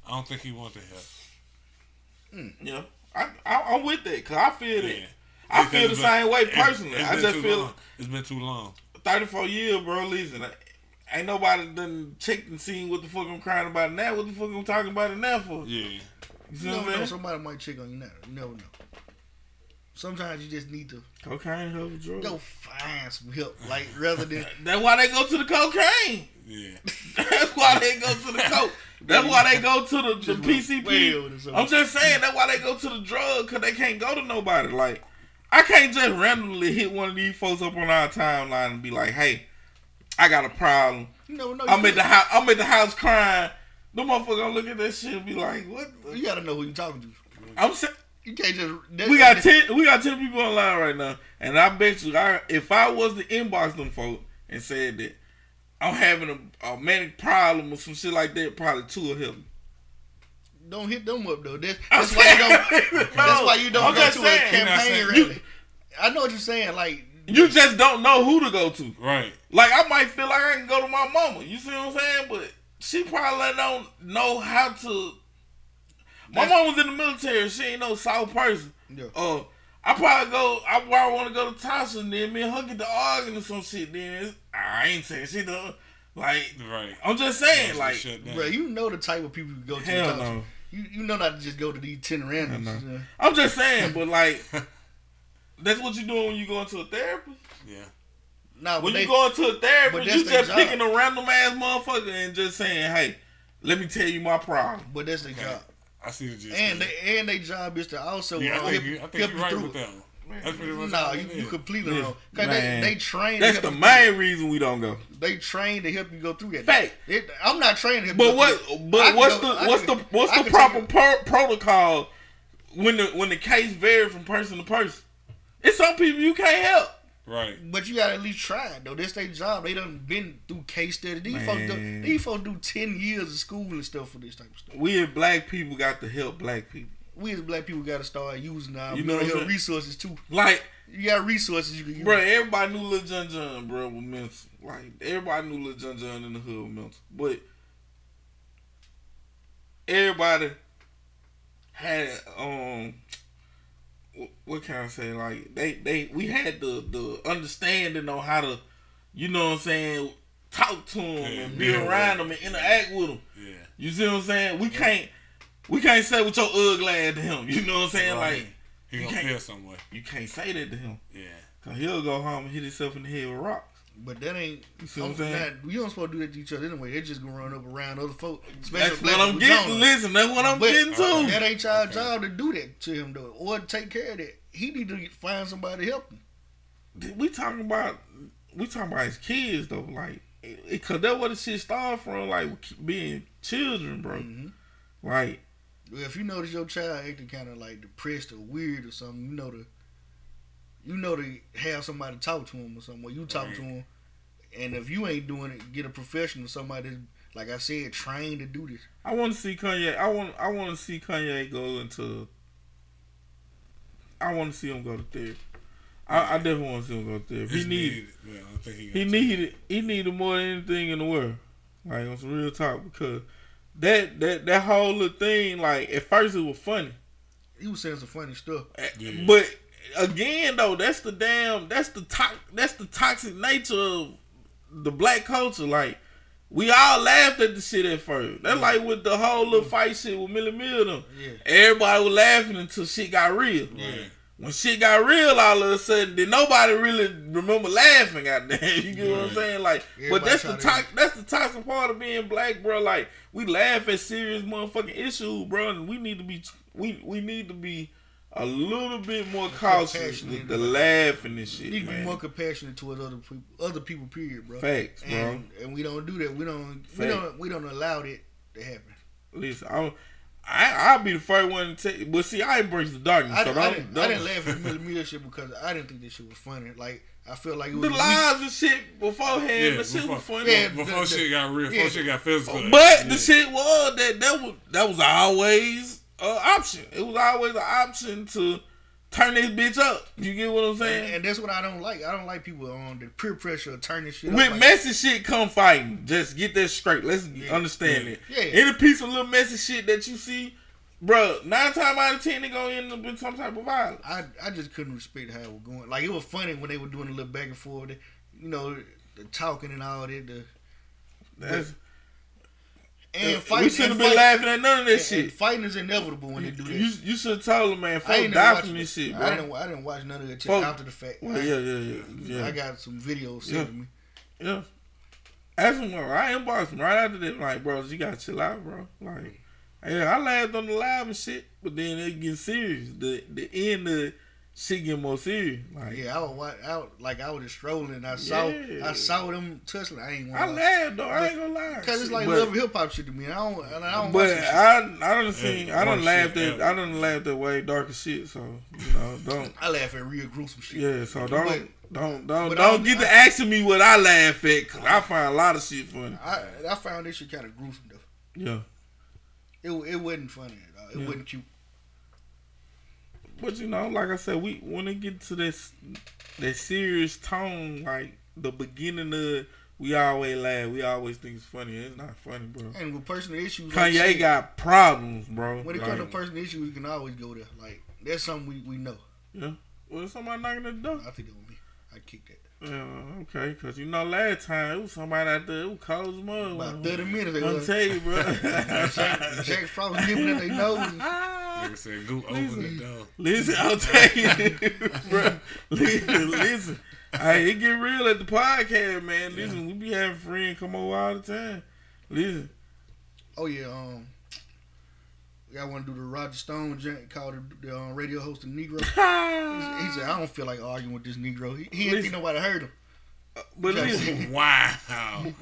I don't think he want the help. Yeah. I, I I'm with that because I feel that. Yeah. I feel the Because same way personally. it's I just feel long. it's been too long. 34 years, bro. Listen, ain't nobody done checked and seen what the fuck I'm crying about now. What the fuck I'm talking about it now for? Yeah, You you see never what know I'm saying? somebody might check on you now. You never know. Sometimes you just need to Cocaine help with drugs. go find some help, like rather than *laughs* That's why they go to the cocaine. yeah. *laughs* That's why they go to the coke. That's why they go to the, the Just went way over the PCP. I'm just saying that's why they go to the drug because they can't go to nobody. Like I can't just randomly hit one of these folks up on our timeline and be like, "Hey, I got a problem. never know. I'm at the house. I'm at the house crying." The motherfucker gonna look at that shit and be like, "What?" the-" You gotta know who you talking to. I'm saying. You can't just. We got ten. We got ten people online right now, and I bet you, I, if I was to inbox them folk and said that I'm having a, a manic problem or some shit like that, probably two of me. Don't hit them up though. That's, that's why you don't. saying- *laughs* That's why you don't I'm go to saying, a You're not campaign saying- rally. I know what you're saying. Like You just don't know who to go to. Right. Like I might feel like I can go to my mama. You see what I'm saying? But she probably don't know how to. My That's- mom was in the military. She ain't no soft person. Yeah. Uh, I probably go. I probably want to go to Tasha and then me and her get to arguing or some shit. Then I ain't saying shit though. Like Right. I'm just saying, Just like bro, you know the type of people you go to. hell talk to. no. You you know not to just go to these ten randoms. know. I'm just saying, but like *laughs* that's what you doing when you go into a therapist. Yeah. Nah, When but they, you go into a therapist, you their just job. picking a random ass motherfucker and just saying, "Hey, let me tell you my problem." but that's their job. I see the gist. And they, and their job is to also yeah, uh, I think, help, you, I help think you you're right through with it. that one. That's pretty much Nah, all you, it you completely Listen, wrong. Cause man, they they train. That's the help you main reason we don't go. They train to help you go through that. Fact. It, I'm not trained to help. But you what? through it. I But what's go- the what's can- the what's I the proper take pro- protocol when the when the case vary from person to person? It's some people you can't help. Right. But you gotta at least try it though. That's their job. They done been through case study. These folks, do, these folks do ten years of school and stuff for this type of stuff. We black people got to help black people. We as black people gotta start using our You know mental I'm health saying? resources too. Like, You got resources you can use. bro, everybody knew Lil John John, bro, was mental. Like, everybody knew Lil John John in the hood was mental. But everybody had um what can I say? Like they they we had the the understanding on how to, you know what I'm saying, talk to them Yeah, and be yeah, around right. them and interact with them. Yeah. You see what I'm saying? We can't we can't say what your ugly ass to him. You know what I'm saying? Right. Like He you gonna can't- feel some way. you can't say that to him. Yeah. Cause he'll go home and hit himself in the head with rocks. But that ain't. You see what I'm I'm saying? not- you don't supposed to do that to each other anyway. They're just gonna run up around other folk. especially That's black what I'm people getting. don't. Listen, that's what I'm But getting That ain't y'all Okay. job to do that to him though, or take care of that. He need to find somebody to help him. We talking about we talking about his kids though. Like because that what the shit started from, like being children, bro. Mhm. Like, Well, if you notice your child acting kind of like depressed or weird or something, you know to, you know to have somebody talk to him or something. Or you talk to him, and if you ain't doing it, get a professional, somebody that's, like I said, trained to do this. I want to see Kanye. I want. I want to see Kanye go into. I want to see him go to therapy. I, I definitely want to see him go to therapy. He It's need. needed. Well, I he, He got- needed. He needed more than anything in the world. Like on some real talk because that that that whole little thing. Like at first it was funny. He was saying some funny stuff. Yeah. But again, though, that's the damn that's the to- that's the toxic nature of the black culture. Like we all laughed at the shit at first. That's like with the whole little fight shit with Millie Mill. Yeah. Everybody was laughing until shit got real. Right. When shit got real, all of a sudden, then nobody really remember laughing. Goddamn, *laughs* you get what I'm saying? Like, but that's the to- that's the toxic part of being black, bro. Like, we laugh at serious motherfucking issues, bro, and we need to be we we need to be a little bit more cautious with the laughing and shit, You need to be more compassionate towards other people, other people. Period, bro. Facts, bro. And and we don't do that. We don't. We don't. We don't allow that to happen. Listen, I'm, I I'll be the first one to take. But see, I embrace the darkness, I, so I don't, didn't. don't I didn't laugh at Millie Mill shit because I didn't think this shit was funny. Like I feel like it was the weak. lies and shit beforehand. Yeah, the shit before- was funny. Yeah, Before the- shit got real, before yeah. shit got physical. But Yeah. the shit was that that was that was always an option. It was always an option to turn this bitch up. You get what I'm saying? and that's what I don't like. I don't like people on the peer pressure of turning shit. With like- messy shit come fighting. Just get that straight. Let's Yeah. understand Yeah. it. Yeah. Any piece of little messy shit that you see, bro, nine times out of ten they gonna end up in some type of violence. I I just couldn't respect how it was going. Like it was funny when they were doing a little back and forth. You know, the talking and all that. The That's, and we fighting. shouldn't and have been fight- laughing at none of that and- shit. and fighting is inevitable when they do this. You, you should have told them, man, I folks ain't never die from this shit, I didn't. I didn't watch none of that shit after the fact. Well, I, yeah, yeah, yeah, yeah. I got some videos sent Yeah. to me. Yeah. Ask him, I inboxed him right after that. Like, bro, you gotta chill out, bro. Like, yeah, I laughed on the live and shit, but then it get serious. The the end of shit get more serious. Like, Yeah, I was wa- out like I was just strolling. I saw Yeah. I saw them touching. I ain't. I want laughed though. I ain't gonna lie. because it's like but, love hip hop shit to me. I don't. I don't But watch. I I don't seen Yeah, I don't laugh shit that ever. I don't laugh that way darker shit. So you know don't I laugh at real gruesome shit. yeah. So don't But- don't don't but don't I- get to I- asking me what I laugh at because I find a lot of shit funny. I I found this shit kind of gruesome though. Yeah. It it wasn't funny at all. It Yeah. wasn't cute. But you know, like I said, we when it get to this that serious tone, like the beginning of we always laugh, we always think it's funny. It's not funny, bro. And with personal issues, like Kanye shit, got problems, bro. when it comes to personal issues, we can always go there. Like that's something we, we know. yeah. Well, somebody knocking at the door. I think it was me. I kicked that. Yeah, okay, cause you know last time it was somebody out there. It was cold as mud. About thirty minutes. They I'm was, tell you, bro. *laughs* Jack, Jack Frost nipping at their nose. Nigga said, "Go open the door." Listen, I'll tell you, *laughs* bro. Listen, listen. Hey, it get real at the podcast, man. Listen, we be having friends come over all the time. Listen, Oh yeah, um, I want to do the Roger Stone joint called the, the um, radio host a Negro. *laughs* He, he said, "I don't feel like arguing with this Negro. He, he didn't think nobody heard him." but Just- listen, Wow.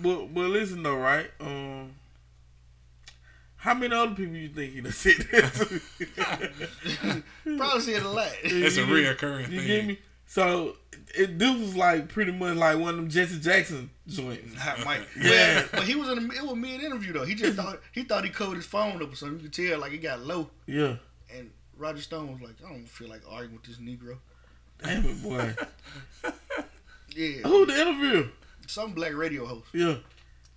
but but listen though, right? Um, how many other people you think he done said that to? *laughs* Probably said a lot. It's a You- reoccurring You thing. get me? So it, this was like pretty much like one of them Jesse Jackson joints. *laughs* Hot mic. Yeah. But, he was in. The, it was mid interview though. He just thought he thought he coded his phone up or something. You could tell like it got low. Yeah, And Roger Stone was like, "I don't feel like arguing with this Negro." damn it, boy. *laughs* Yeah, Who the interview? some black radio host. Yeah.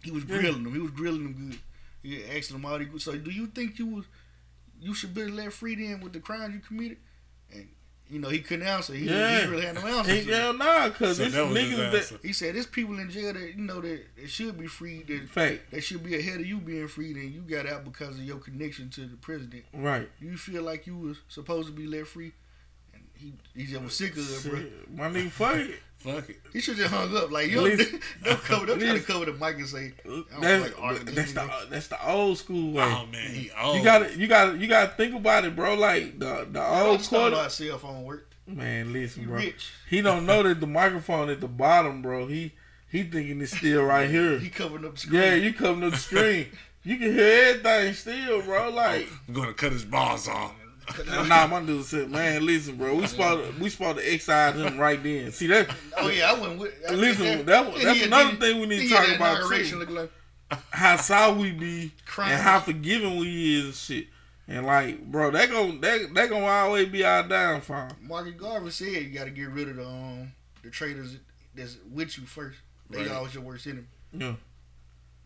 He was grilling them. He was grilling them good. He asking them all these. So, do you think you was you should be let free then with the crimes you committed? And you know he couldn't answer. He, Yeah. he really had no answer. Hey, hell nah, cause So it's that was his niggas that He said, "There's people in jail that you know that, that should be free. That fact that should be ahead of you being freed, And you got out because of your connection to the president. right. You feel like you was supposed to be let free, and he he just was sick of it, bro. My nigga, fuck it. Fuck it. He should just hung up. Like you don't, *laughs* don't cover, don't try to cover the mic and say, I don't feel That's, like arguing that's the that's the old school way. Oh man, he old. You gotta you gotta you gotta think about it, bro. Like the the I old just don't know quarter. how cell phone work. Man, listen, You bro. rich. He don't know that the microphone at the bottom, bro. He He thinking it's still right *laughs* here. He covering up the screen. Yeah, you covering up the screen. *laughs* You can hear everything still, bro. Like, I'm gonna cut his balls off. Nah, my dude said, man, listen, bro. We supposed we supposed to excise him right then. See that? Oh yeah, I went with. I- Listen, that- *laughs* yeah, that's another he- thing we need to talk about, too. like- How soft we be Crying. and how forgiving we is and shit. And like, bro, that gon' that that gonna always be our downfall. Marcus Garvey said you got to get rid of the um the traitors that's with you first. They Right. always your worst enemy. Yeah,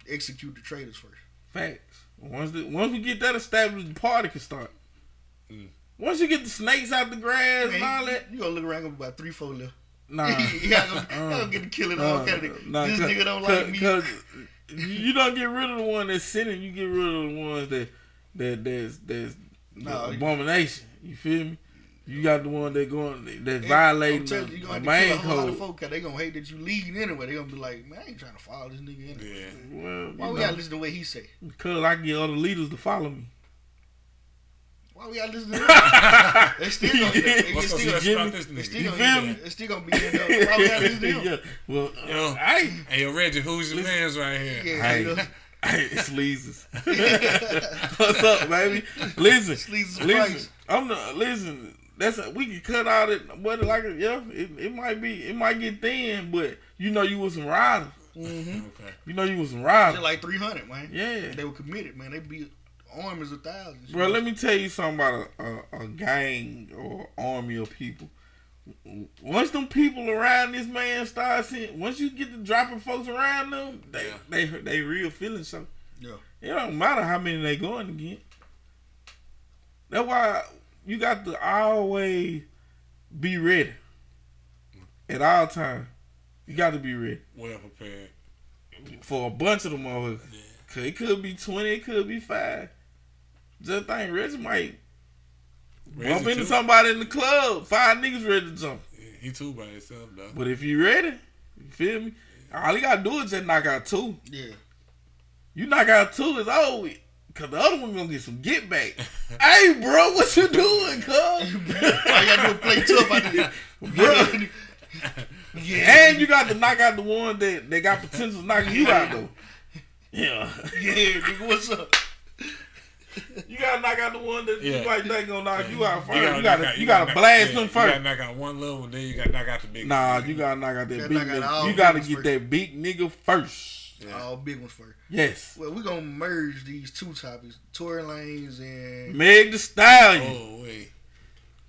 Execute the traitors first. facts. Once the, once we get that established, the party can start. Mm. Once you get the snakes out the grass and all that, you gonna look around gonna about three, four left. nah. *laughs* yeah, gonna, Uh, gonna get the killing all Uh, kind of. nah, this nigga don't like me. Cause you don't get rid of the one that's sinning. You get rid of the ones that that that's that's Nah, abomination. You feel me? You got the one that going that violating the, you, you the gonna main have to kill a whole lot of code. folk they gonna hate that you leading anyway. They gonna be like, man, I ain't trying to follow this nigga anyway. Yeah. Well, Why we know, gotta listen to what he say? because I get other leaders to follow me. Why we gotta listen to him? *laughs* they still gonna, they, they What's still, special get about this they nigga? still You gonna, feel be me? there. They still gonna be in there. Why we gotta listen to him? *laughs* yeah. Well, Yo. uh, I Hey, yo, Reggie, who's your man's right here? Yeah, Hey, you know. *laughs* hey, it's Leezus. What's up, baby? Listen, Sleazy's listen. I'm the listen. That's a, we can cut out it, but like yeah, it, it might be, it might get thin, but you know you was some riders. Mm-hmm. Okay. You know you was some They're riders. like 300, man. Yeah, They were committed, man. They be armies of thousands. bro. Let me tell you something about a, a, a gang or army of people. Once them people around this man start seeing, once you get to dropping folks around them, they Yeah. they they real feeling something. Yeah. It don't matter how many they going to get. That's why you got to always be ready at all times. You got to be ready Well prepared. for a bunch of them motherfuckers. Yeah. Cause it could be twenty, it could be five. Just think Reggie might Reggie bump into too. somebody in the club. Five niggas ready to jump. Yeah, He too by himself though. But if you ready, you feel me? All you gotta do is just knock out two. Yeah. You knock out two, it's over. Cause the other one gonna get some get back. *laughs* hey, bro, what you doing, cuz? All *laughs* you gotta do is play tough out there. Bro. Yeah. And you got to knock out the one that, they got potential to knock you out though. Yeah. *laughs* Yeah, nigga, what's up? You gotta knock out the one that Yeah. you like think gonna knock you out first. You knock gotta, out- you gotta, knock- blast yeah, them You first. gotta knock out one little one, then you gotta knock out the big Nah, one. you gotta knock out that Gotta big knock nigga. You gotta get first. that big nigga first. Yeah. All big ones first. Yes. Well, we're gonna merge these two topics, Tory Lanez and Meg Thee Stallion. Oh wait.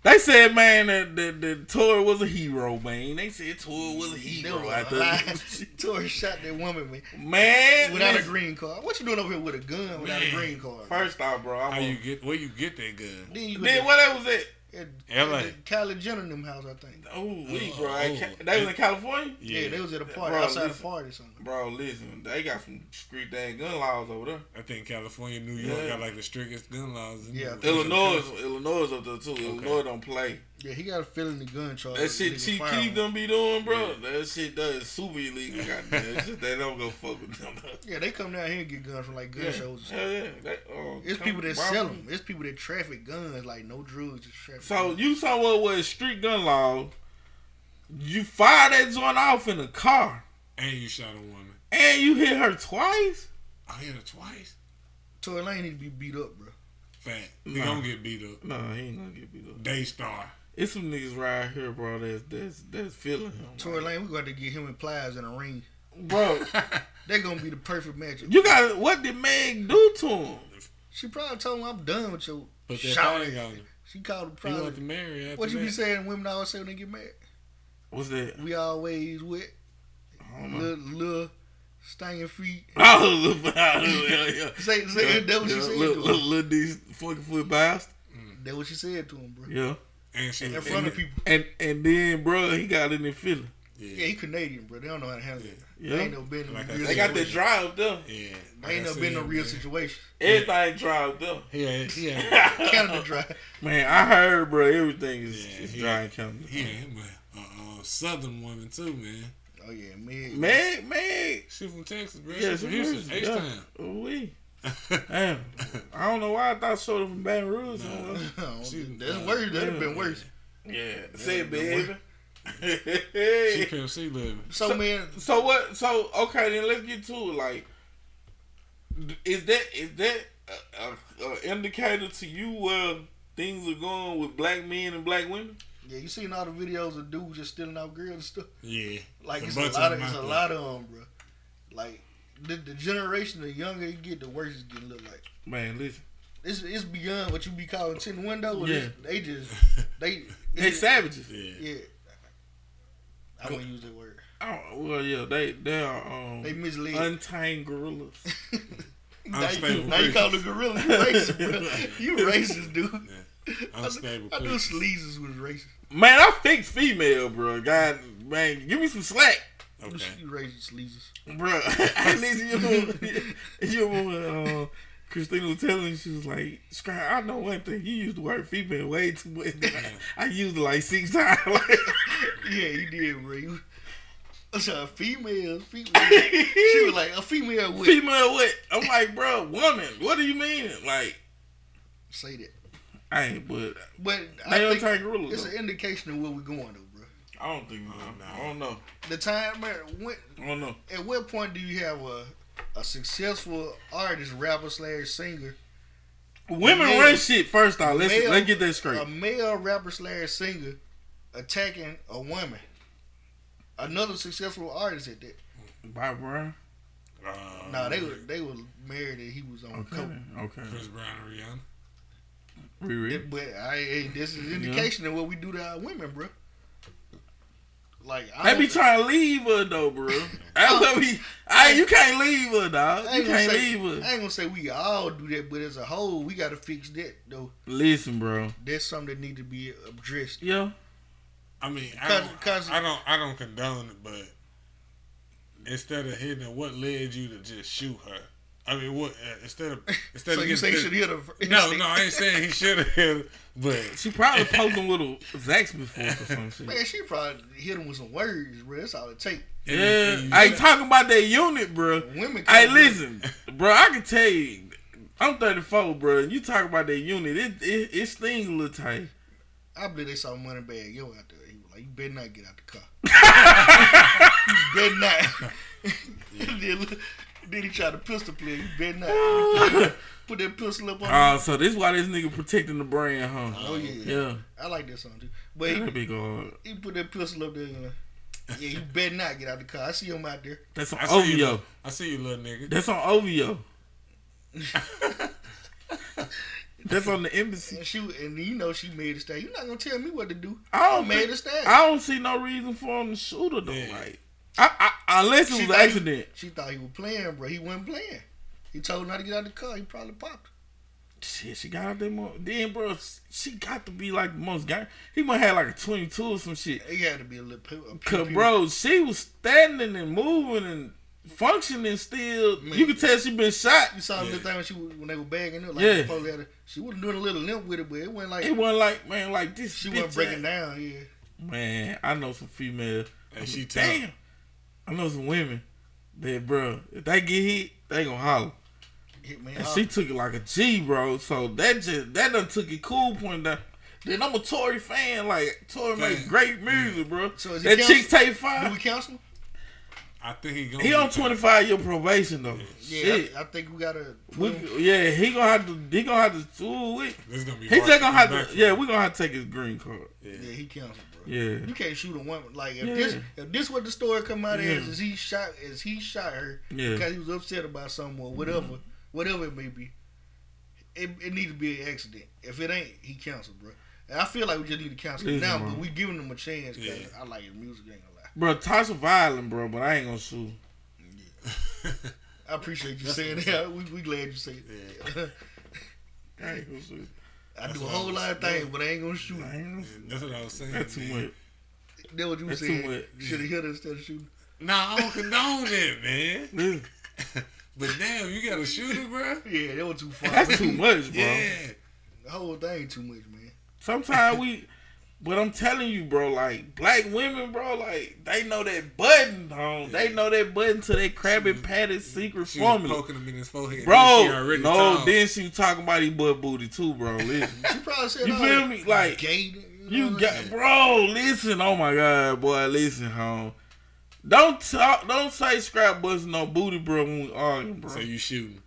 They said, man, that, that, that Tory was a hero, man. They said Tory was a hero. was I a thought- lie. Tory shot that woman man, Man, without a green card. What you doing over here with a gun without a green card? First off, bro, I'm How a- you get where you get that gun? then you Then what that was at? At, LA. at the Kylie Jenner and them house, I think. Oh, we, Oh, bro. oh. I ca- They was in California? Yeah, they was at a party Bro, outside listen. a party or something. Bro, listen, they got some street dang gun laws over there. I think California, New York Yeah. got like the strictest gun laws. In Yeah, the- I think Illinois, Illinois is up there too. Illinois don't play. Yeah, he got a felony the gun charge. That shit illegal Chief firearm. Keef them be doing, bro. That shit that is super illegal. *laughs* Goddamn, it's they don't go fuck with them. Yeah, they come down here and get guns from like gun yeah. shows. And stuff. Hell yeah. That, uh, It's people that borrow sell them. them. It's people that traffic guns, like no drugs, just traffic. So guns. you saw what was street gun law? You fire that joint off in a car, And you shot a woman. and you hit her twice. I hit her twice. Tory Lane need to be beat up, bro. Fat. He Nah. gonna get beat up. No, he ain't gonna get beat up. Daystar. It's some niggas right here, bro. That's that's that's feeling him. Tory Lane, we got to get him and Plies in a ring. bro. *laughs* They're gonna be the perfect matchup. You got what did Meg do to him? She probably told him I'm done with your Put that shout. on him. She called him He want to probably. marry after What you be saying? Women always say when they get married. What's that? We always wet, I don't know. little, little stinging feet. *laughs* Oh, look, yeah, yeah. Say, say that what she Yeah, said Little, to little, him. little these fucking foot bastard. That what she said to him, bro. Yeah. And she In was front of people. And and then, bro, he got it in Philly. Yeah, he Canadian, bro. They don't know how to handle it. Yeah. They ain't never been in Like a I real They got that situation. drive up there. Yeah. They ain't never been in no real situation. Everything drive though. Yeah, He had, he had, Canada dry. Man, I heard, bro, everything is, Yeah, is he- dry in Canada. he had him a, a, a southern woman too, man. Oh yeah, man. Meg, Meg. She from Texas, bro. Yeah, she from Houston, H yeah. Town. We. Damn. I don't know why I thought Shorty from Baton Rouge. somewhere. *laughs* She- That's worse. That'd have been worse. Yeah. Say it, baby. *laughs* She Pimp C living. So, man, So what? So okay, then let's get to it. Like, is that is that a, a, a indicator to you where things are going with black men and black women? yeah, you seen all the videos of dudes just stealing out girls and stuff. Yeah. Like It's it's a a lot of of it's a lot of them, bro. Like the, the generation, the younger you get, the worse it's getting look like. Man, listen, It's it's beyond what you be calling ten window. Yeah. Yeah. They just *laughs* they they savages. Yeah. Yeah. I wouldn't use that word. Oh, well, yeah, they they are um, They mislead untamed gorillas. *laughs* now, you, now you call the gorilla. You racist, *laughs* bro. You racist, dude. Unstable I knew creatures. Sleezes was racist. Man, I fix female, bro. God, man, give me some slack, Okay. You racist Sleezes. bro. *laughs* At least you know, *laughs* you know, uh, Christina was telling me she was like, "Sky, I know one thing. You used the word female way too much. *laughs* I used it like six times. Yeah, you did, bro. You, so female, female. she was like a female would female what? I'm like, bro, woman. What do you mean? Like, say that. I ain't, but But I think it's though. an indication of where we're going, though. I don't think. no. I don't know. The time, man. When, I don't know. at what point do you have a a successful artist, rapper slash singer, Women Male- run shit. First off, let's male- let's get that straight. a male rapper slash singer attacking a woman? Another successful artist at that. Bob Brown. Uh, Nah, they were they were married and he was on Okay. coke. Okay. Chris Brown and Rihanna. Riri. But I, hey, this is indication of what we do to our women, bro. Like I They don't be trying to leave her though, bro. Oh. That's what we. Hey, you can't leave her, dog. I You ain't, gonna can't say, leave I ain't gonna say we all do that, but as a whole, we gotta fix that though. Listen, bro. That's something that need to be addressed. Yeah. I mean, I Cause- don't, cause- I don't, I don't condone it, but instead of hitting her, what led you to just shoot her? I mean, what uh, instead of *laughs* instead So of you say you getting should hit her? no, *laughs* no, I ain't saying he should have hit her, but *laughs* She probably poked him little Zax before or some shit. Man, she probably hit him with some words, bro. That's all it take. and- Yeah. and I ain't talking about that unit, bro. Women. Hey, come- listen, bro. I can tell you, I'm 34, bro. You talk about that unit, it it, it stings a little tight. I believe they saw Moneybagg Yo out there. He was like, "You better not get out the car. you better not." Then, then he tried to pistol play. You better not. *laughs* Put that pistol up on. Oh, so this why this nigga protecting the brand, huh? oh yeah. Yeah. I like that song too. But he, That big hard. he put that pistol up there. You know, yeah, you better not get out the car. I see him out there. That's on I see you, OVO. I see you, little nigga. That's on OVO. *laughs* That's on the embassy. And she and you know she made a stand. You're not gonna tell me what to do. I don't made think- a stand. I don't see no reason for him to shoot her though. Yeah. Like, I, I, unless it was thought an he- accident. She thought he was playing, bro. He wasn't playing. He told her not to get out of the car. He probably popped. Shit, she got out there more. Then, bro, she got to be like the most guy. He might have like a 22 or some shit. He had to be a little. pu- a Cause, pew-pew. bro, she was standing and moving and functioning still. Man. You could tell she been shot. You saw the Yeah. little thing when she when they were bagging her. Like Yeah. the had her, she wasn't doing a little limp with it, but it wasn't like It wasn't like, man, like this. she bitch wasn't breaking ass- down. Yeah, Man, I know some female. And she Damn. Tough. I know some women that, bro, if they get hit, they gonna holler. hit me. And hard. she took it like a G, bro. So that just that done took it cool point down. Then I'm a Tory fan. Like Tory makes great music, bro. So is that counsel- chick take five. Do we five. counsel? I think he gonna He on 25 year probation though. Yeah, Shit. I, I think we gotta. We, yeah, he gonna have to. He gonna have to. Ooh, we, This is gonna be. he hard just gonna have to. Yeah, we gonna have to take his green card. yeah, he counsel, bro. Yeah. You can't shoot a woman like if Yeah. this if this what the story come out Yeah. as is he shot is he shot her Yeah. because he was upset about something or whatever whatever it may be. It, it need to be an accident. If it ain't, he canceled, bro. And I feel like we just need to cancel him Listen, now, bro. but we giving him a chance. Cause Yeah. I like his music. Ain't gonna lie. Bro, Tasha violent, bro, but I ain't gonna shoot. I appreciate you saying that. We, we glad you said that. *laughs* I ain't gonna shoot. I That's do a whole lot of things, but I ain't gonna shoot. I ain't gonna. That's what I was saying. That's too man. much. That what you That's said. too much. Should have hit her instead of shooting. Nah, I don't condone it, man. *laughs* *laughs* But damn, you got a shooter, bro. Yeah, that was too far. That's too much, bro. Yeah. The whole thing too much, man. Sometimes we, but I'm telling you, bro, like black women, bro, like they know that button, home. They know that button to that Krabby Patty secret She was formula, poking him in his forehead. Bro. already No, tall. then she was talking about his butt booty too, bro. *laughs* Listen, She probably said, You all feel me? Like- gay. You know what got, saying? bro. Listen, oh my god, boy. Listen, home. Don't talk. Don't say scrap busting no booty, bro. When we arguing, bro. So you shooting?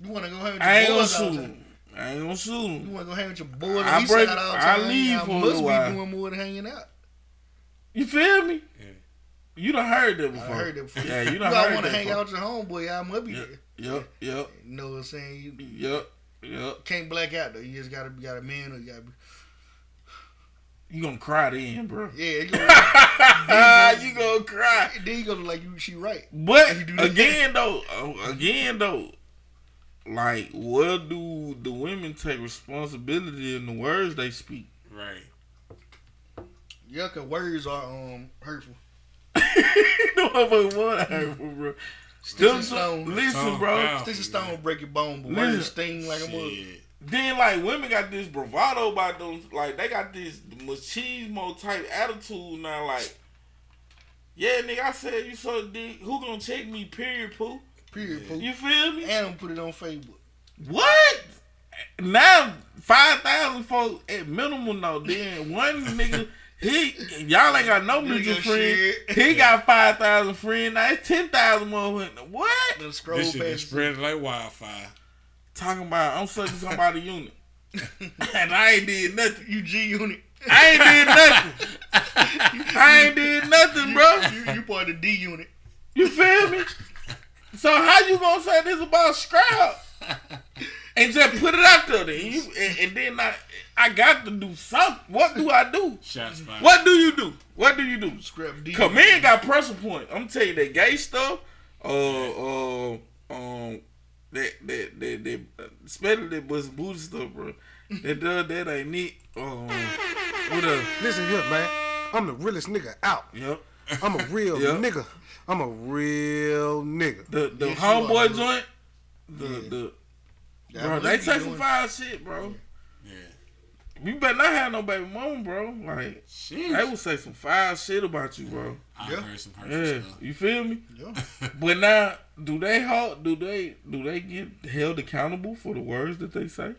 You want to go ahead? And I ain't gonna shoot him. I ain't gonna shoot him. You him. want to go hang with your boy? I on east break- side all the I leave Y'all for a must be doing more than hanging out. You feel me? Yeah. You done heard that I heard that before. Yeah, you *laughs* You done all heard want to that hang before. out with your homeboy. Y'all must be Yep, there. yep, yep, *laughs* You know what I'm saying? You yep, yep. can't black out though. You just gotta got a man or you gotta be. You gonna cry then, bro. Yeah, you *laughs* gonna, you gonna cry. then you gonna like you. She right. But You do again, though, uh, again though, like, where do the women take responsibility in the words they speak? Right. Yeah, cause words are um hurtful. *laughs* no motherfucker want to hurtful, bro. Sticks Them and some- listen, Stone bro. powerful, Sticks and stone break your bone, but Listen. words sting like a mother. Then like women got this bravado about them, like they got this machismo type attitude now. Like, yeah, nigga, I said you so dick. Who gonna check me? Period, poo. Period. Pooh. You feel me? And put it on Facebook. What? Now five thousand folks at minimum though. Then one nigga, he y'all ain't got no mutual Nigga, friend. shit. He got five thousand friends. Now it's ten thousand more. What? Then scroll This shit is past. spread like wildfire. Talking about I'm sucking somebody *laughs* unit, *laughs* and I ain't did nothing. You G unit. I ain't did nothing. *laughs* I ain't did nothing, bro. You, you part of the D unit. You feel me? So how you gonna say this about scrap? *laughs* And just put it out there, then you, and, and then I, I got to do something. What do I do? Shots fired. What do you do? What do you do? Scrap D. Cause men got pressure point. I'm tell you that gay stuff. Uh, uh, um, that that that that, uh, especially that was booty stuff, bro. That does that ain't neat. Um, what uh, Listen here, man. I'm the realest nigga out. yep. I'm a real Yeah. nigga. I'm a real nigga. The the Yes, you are, homeboy joint. The the Y'all bro, they be take some doing- fire shit, bro. Yeah. You better not have no baby mama, bro. Like Shit. they will say some fire shit about you, bro. I've Yeah. heard some hurtful Yeah, stuff. you feel me? Yeah. *laughs* But now, do they hold? Do they do they get held accountable for the words that they say?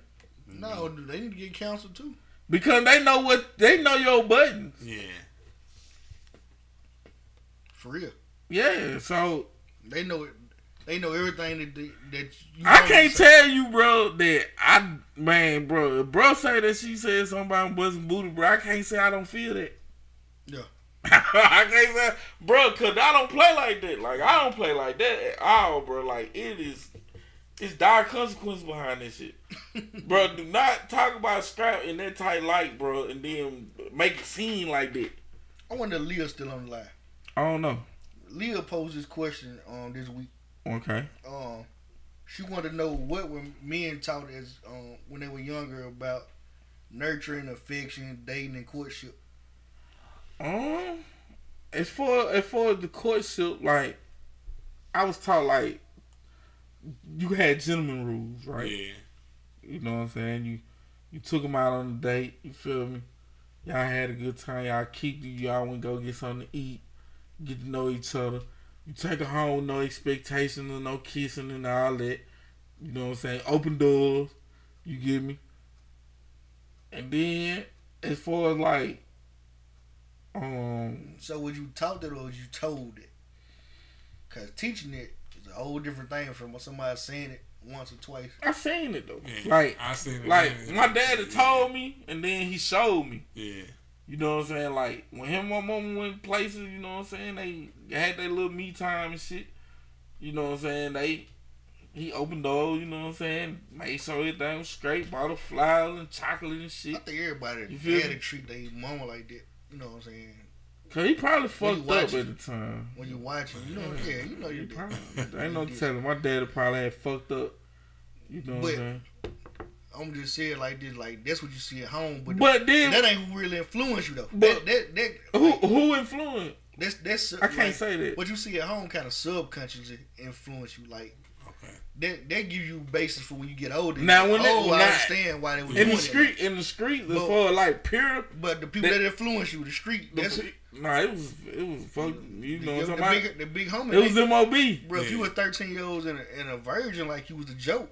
No, dude, they need to get counseled too. Because they know what they know your buttons. Yeah. For real. Yeah, so They know. They know everything that they, that you. I can't say. tell you, bro, that I man, bro. If bro say that she said something about busting booty, bro, I can't say I don't feel that. Yeah. *laughs* I can't say, bro, cause I don't play like that. Like I don't play like that at all, bro. Like it is, it's dire consequence behind this shit, *laughs* bro. Do not talk about scrap in that tight light, bro, and then make it seem like that. I wonder if Leah's still on the line. I don't know. Leah posed this question um this week. Okay. Um, she wanted to know what were men taught as um when they were younger about nurturing, affection, dating, and courtship. Um, as far as far as the courtship, like I was taught, like you had gentleman rules, right? Yeah. You know what I'm saying? You you took them out on a date. You feel me? Y'all had a good time. Y'all kicked it. Y'all went go get something to eat. Get to know each other. You take her home, with no expectations and no kissing and all that. You know what I'm saying? Open doors. You get me? And then as far as like um So was you taught it or was you told it? Cause teaching it is a whole different thing from somebody saying it once or twice. I seen it though. Yeah. Like I seen it. like yeah. my daddy told me and then he showed me. Yeah. You know what I'm saying? Like when him and my mama went places, you know what I'm saying? They had their little me time and shit. You know what I'm saying? They he opened doors, you know what I'm saying? Made sure everything was straight, bought her flowers and chocolate and shit. I think everybody You feel had to treat their mama like that. You know what I'm saying? Cause he probably fucked up at the time. When you watching, you know, yeah, you know you probably, *laughs* ain't no telling. My daddy probably had fucked up. You know what I'm saying? I'm just saying like this, like that's what you see at home, but, But then that ain't who really influence you though. But- that that that who who influenced? that's that's I can't like, say that. What you see at home kind of subconsciously influence you. Like Okay. that that give you basis for when you get older. Now, when like, they- oh, I now, understand why they was In doing the that. street, in the street, as But- far as like pure But the people That- that, influence you, the street, The that's pe- nah, it was it was fuck. You know what the, I'm the, talking big, the big homie. It was they- MOB. bro, if you were 13 years old and a, and a virgin, like you was a joke.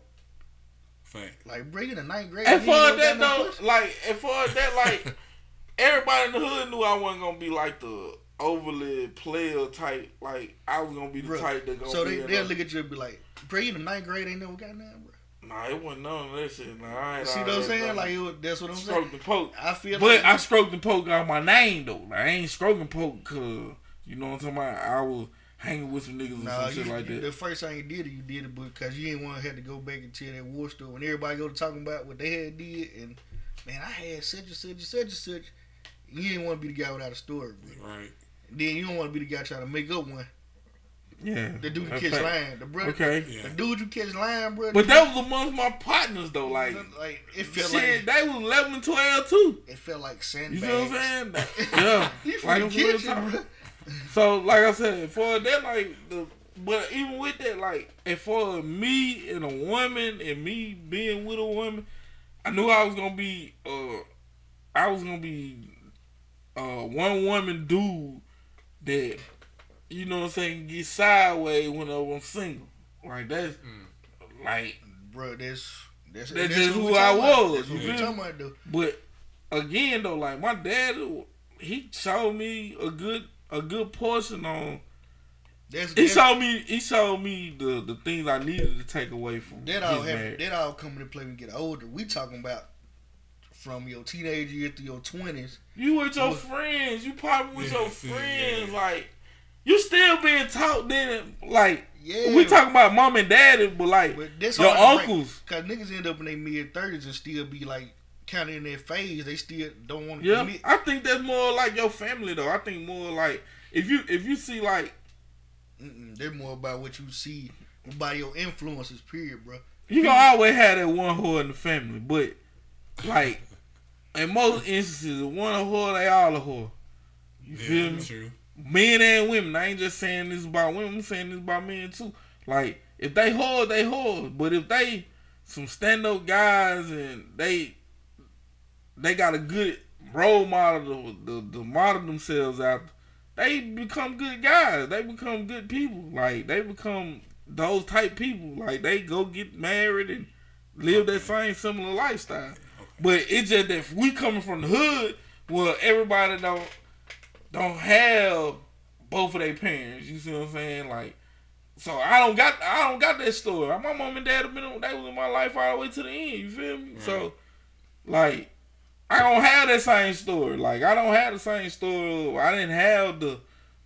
Fact. Like bringing a ninth grade. As you far ain't as that though, pussy. like as far as that, like *laughs* everybody in the hood knew I wasn't gonna be like the overly player type. Like I was gonna be the Bruh. type that gonna So be they in they'll look at you and be like, "Bro, you in the ninth grade ain't never got nothing, bro." Nah, it wasn't none of that shit. Nah, I ain't See what I'm saying? bro. Like it was, that's what I'm stroke saying. and poke. I feel But like I stroked the poke out my name though. Like, I ain't stroking poke cause you know what I'm talking about. I was hanging with some niggas or Nah, some you, shit like you- that. the first time you did it, you did it because you didn't want to have to go back and tell that war story when everybody go to talking about what they had did and man, I had such and such and such and such. You didn't want to be the guy without a story, bro. Right. Then you don't want to be the guy trying to make up one. yeah, The dude you that's catch fact. line, the brother, Okay, Yeah. the dude you catch line, bro. but that was amongst my partners though. Like, like it felt shit, like they was 11 and 12 too. it felt like You sandbags. see what I'm saying? That- *laughs* yeah, You from like the kitchen, bro. So, like I said, for that, like the, but even with that, like, and for me and a woman and me being with a woman, I knew I was gonna be, uh, I was gonna be, uh, one woman dude that, you know what I'm saying, get sideways when I'm single. Like that's, like, bro. That's that's, That's that's just who I was, you feel talking about, though. But again, though, like my dad, he showed me a good a good portion on. That's He that, showed me he showed me the the things I needed to take away from that his all happen, marriage. that all come into play when you get older. We talking about from your teenage years to your twenties. You with your Well- friends, you probably with Yeah, your friends, yeah. like you still being taught then. Like Yeah, we talking about mom and daddy, but like But that's your hard break, uncles. Cause niggas end up in their mid thirties and still be like kind of in their phase. They still don't want to Yeah, commit. I think that's more like your family though. I think more like if you if you see like Mm-mm, they're more about what you see by your influences. Period, bro. You gonna always have that one whore in the family, but like in most instances, the one whore they all a whore. You feel Yeah, me? true. Men and women. I ain't just saying this about women. I'm saying this about men too. Like if they whore, they whore. But if they some stand up guys and they they got a good role model to, to, to model themselves after, they become good guys. They become good people. Like they become those type people. Like they go get married and live that same similar lifestyle. But it's just that we coming from the hood where everybody don't don't have both of their parents. You see what I'm saying? Like, so I don't got I don't got that story. My mom and dad have been they was in my life all the way to the end. You feel me? So, like, I don't have that same story. Like, I don't have the same story. I didn't have the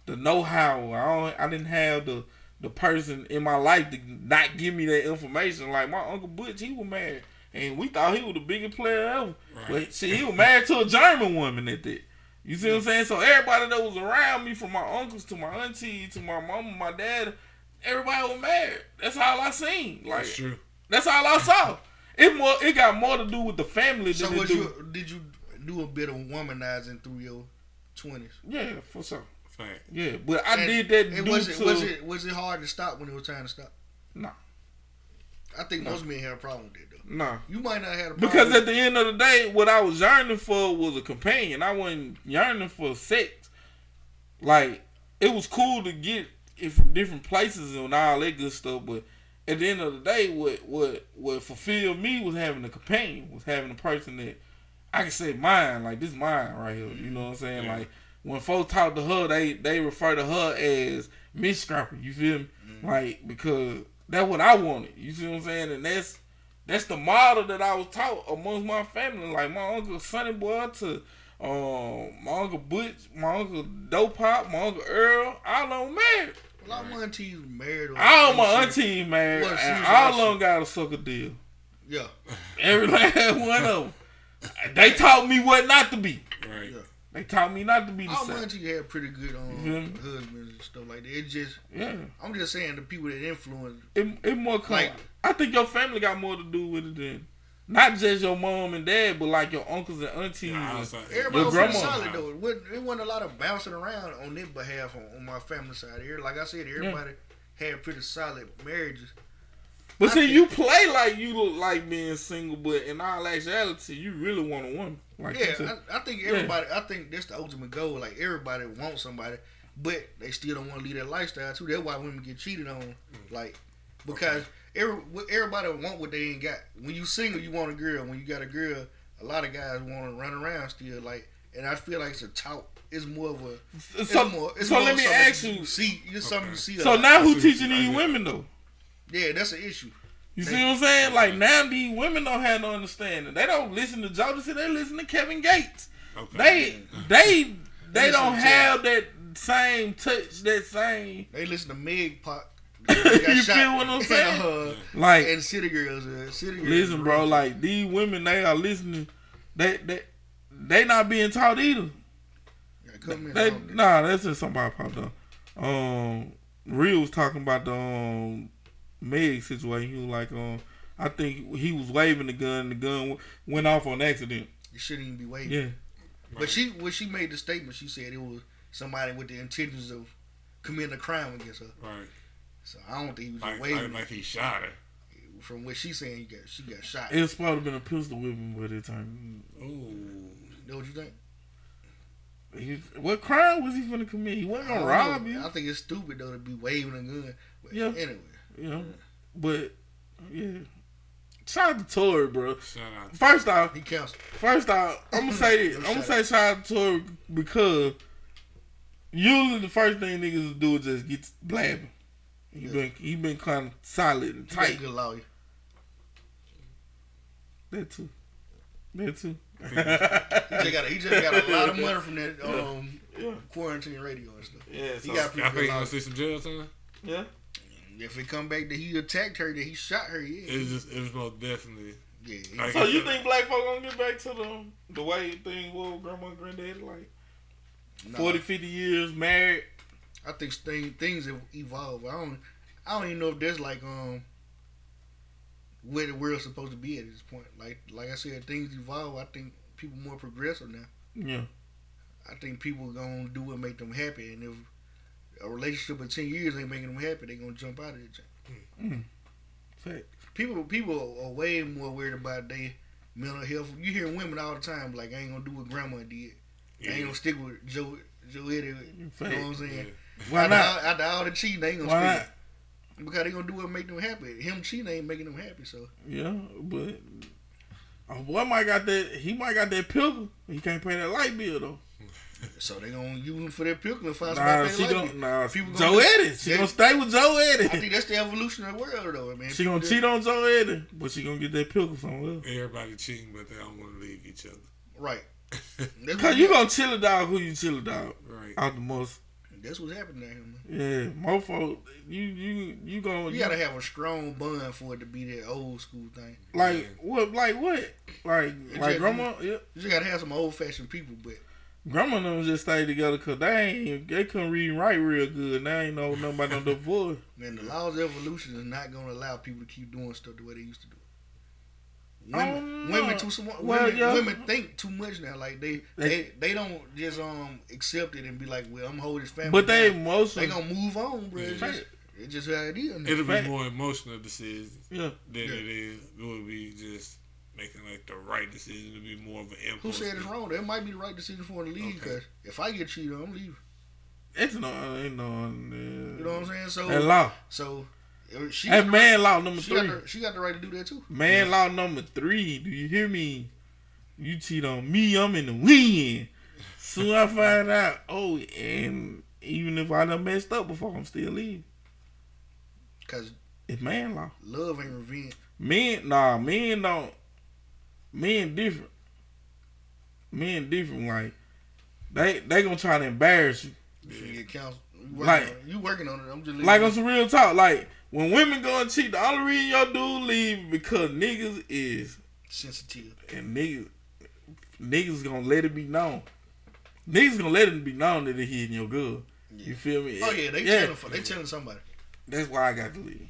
the know how. I don't. I didn't have the the person in my life to not give me that information. Like my uncle Butch, he was married, and we thought he was the biggest player ever. But see, he was married to a German woman at that. You see what I'm saying? So everybody that was around me, from my uncles to my auntie to my mama, my dad, everybody was married. That's all I seen. Like That's true. that's all I saw. It more. It got more to do with the family So than it was do. you did you do a bit of womanizing through your twenties? Yeah, for sure. Fact. Yeah, but I And- did that and due was it to was it was it hard to stop when it was time to stop? No. I think most men have a problem with that though. no. You might not have a problem Because at the end of the day, what I was yearning for was a companion. I wasn't yearning for sex. Like it was cool to get it from different places and all that good stuff, but at the end of the day, what what what fulfilled me was having a companion, was having a person that I can say mine, like this mine right here. You know what I'm saying? Yeah. Like when folks talk to her, they they refer to her as Miss Scrapper. You feel me? Like because that's what I wanted. You see what I'm saying? And that's that's the model that I was taught amongst my family. Like my uncle Sonny Boy to um my uncle Butch, my uncle Dope Pop, my uncle Earl, all them married. A lot of my aunties married. or- All my or shit. aunties married. Well, and all of them got a sucker deal. Yeah, Every *laughs* last one of them. They taught me what not to be. Right. Yeah. They taught me not to be the all my same. aunties had pretty good um, Mhm. husbands and stuff like that. It just, Yeah, I'm just saying the people that influence. it, it more come. Like- I think your family got more to do with it than not just your mom and dad, but like your uncles and aunties. Yeah, and- Everybody Your was pretty solid though. It wasn't, it wasn't a lot of bouncing around on their behalf on, on my family side here. Like I said, everybody had pretty solid marriages. But I see, think- you play like you look like being single, but in all actuality, you really want a woman. Like Yeah. I, I think everybody. I think that's the ultimate goal. Like everybody wants somebody, but they still don't want to leave that lifestyle too. That's why women get cheated on. Mm. Like because every, everybody want what they ain't got. When you single, you want a girl. When you got a girl, a lot of guys want to run around still. Like and I feel like it's a talk. It's more of a. It's So, more, it's so more let me something ask that you. See, it's something you see. So now who teaching these women though? yeah, that's an issue. You see what I'm saying? Like now these women don't have no understanding. They don't listen to Jodeci. They listen to Kevin Gates. Okay. They they they don't have that same touch. That same They listen to Meg Pop. You feel what I'm saying? And, uh, like. and City Girls. Uh, City Girls. Listen, bro. Like these women, they are listening. They they they not being taught either. Yeah, come in They on. nah, that's just somebody popped up. Um, Real was talking about the um Meg situation. He was like, um, I think he was waving the gun. The gun went off on accident. You shouldn't even be waiting. Yeah, But she when she made the statement, she said it was somebody with the intentions of committing a crime against her. Right. So I don't think he was Like, just like, waving. like he shot her. From what she's saying, he got she got shot. It's was supposed to have been a pistol whipping, but it turned. Um, Ooh. know what you think? He, what crime was he finna commit? He wasn't gonna don't rob know. you. I think it's stupid though to be waving a gun. But Yeah. Anyway, You know, but yeah. Shout out to Tory, bro. Shout out. First off, he counts. First off, *laughs* I'm gonna say this. I'm gonna say shout out to Tory because usually the first thing niggas do is just get blabbing. He Yeah. been he been kind of solid and He got a tight. good lawyer. That too. That too. He just got a, he just got a lot of money from that um Yeah. quarantine radio and stuff. Yeah. He got a Y'all pretty think good you gonna lawyer. see some jail time? yeah. If it come back that he attacked her, that he shot her, yeah, It's just, it was most definitely. yeah. Like- So you think black folk gonna get back to the the way things were grandma and granddaddy like nah. 40, 50 years married? I think thing, things evolve. I don't. I don't even know if there's like um where the world's supposed to be at this point. Like like I said, things evolve. I think people more progressive now. Yeah. I think people gonna do what make them happy, and if a relationship in ten years ain't making them happy, they gonna jump out of it. Fact. People people are way more worried about their mental health. You hear women all the time like, "I ain't gonna do what grandma did. I ain't gonna stick with Joe Joe Eddie." You know what I'm saying? Why after, not? All, after all the cheating, they ain't gonna Why stick. Because they gonna do what make them happy. Him cheating ain't making them happy. So Yeah, but a boy might got that. He might got that pickle. He can't pay that light bill though. so they gonna use him for their pickle and find Nah, somebody she they like gonna it. nah. People Joe gonna- Eddie. She they- gonna stay with Joe I Eddie. think that's the evolution of the world, though, man. She gonna cheat on Joe Eddie, but she gonna get that pickle somewhere else. Everybody cheating, but they don't want to leave each other. Right. *laughs* Cause you gonna chill a dog who you chill a dog Right. out the most. That's what's happening to him. Yeah, mofo. You you you gonna You gotta have a strong bun for it to be that old school thing. like Yeah. what like what like It like just- grandma. Yeah, You just gotta have some old fashioned people, but grandma them just stay together cause they ain't they couldn't read and write real good. They ain't know nothing about no *laughs* divorce. man, the laws of evolution is not gonna allow people to keep doing stuff the way they used to do. It. I Women, women too smart. Well, women, yeah. women think too much now. Like they, They- they, they don't just um accept it and be like, well, I'm gonna hold this family. But they down. mostly they gonna move on, bro. It's Yeah. just, it's just how it is. now. It'll Fact. be more emotional decisions yeah. than Yeah. it is. It would be just making like the right decision to be more of an Who said it's wrong? That might be the right decision for the league. Okay. Cause if I get cheated, I'm leaving. It's no, ain't no. You know what I'm saying? So, law. so she That got, man law number she got, three. the, she got the right to do that too. Man law number three. Do you hear me? You cheat on me, I'm in the win. Soon I find out, oh, and even if I done messed up before, I'm still leaving. Cause It's man law. love ain't revenge. Men, nah, men don't. Men different. Men different. Like they they gonna try to embarrass you. You get counsel. You working, Like- on it. you working on it. I'm just leaving Like you. on some real talk. Like when women go and cheat, the only reason your dude leave because niggas is sensitive. and niggas niggas gonna let it be known. Niggas gonna let it be known that they hitting your girl. You feel me? Oh yeah, they yeah. telling they telling somebody. That's why I got to leave.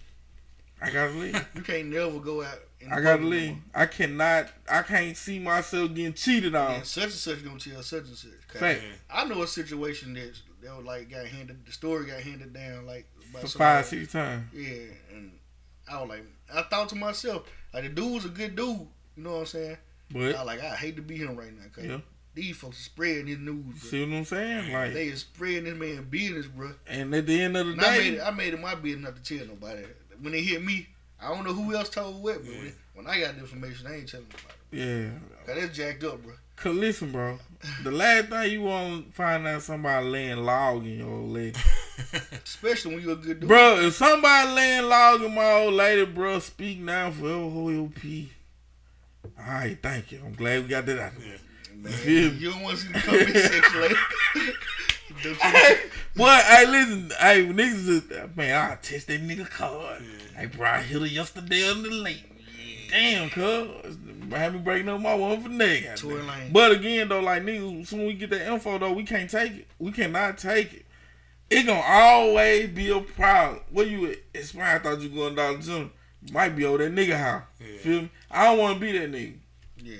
I got to leave. *laughs* You can't never go out. I got to leave. more. I cannot. I can't see myself getting cheated on. And such and such gonna tell such and such. Fact. I know a situation that that was like got handed. The story got handed down like by For somebody. five, six times. Yeah, and I was like, I thought to myself, like the dude was a good dude. You know what I'm saying? But was like, I hate to be him right now, cause Yeah. these folks are spreading his news. Bro. see what I'm saying? Like, They is spreading this man business, bro. and at the end of the And I made day, it. I made it my business not to tell nobody. When they hit me, I don't know who else told what, but when, when I got the information, I ain't telling nobody. yeah, Cause it's jacked up, bro. Cause listen, bro. The last thing you want to find out somebody laying log in your old lady. *laughs* Especially when you're a good dude. Bro, if somebody laying log in my old lady, bro, speak now forever hold your pee. Alright, thank you. I'm glad we got that out there. Man, you don't want to see the comment section later. Hey, hey, listen, hey, niggas, uh, man, I test that nigga card. Hey, bro, I hit her yesterday on the late. Damn, cuz, have me breaking up my one for nigga. Lane. But again, though, like niggas, soon we get that info, though, we can't take it. We cannot take it. It gonna always be a problem. What you? It's fine. I thought you going down to gym. You might be over that nigga house. Yeah. Feel me? I don't want to be that nigga. Yeah.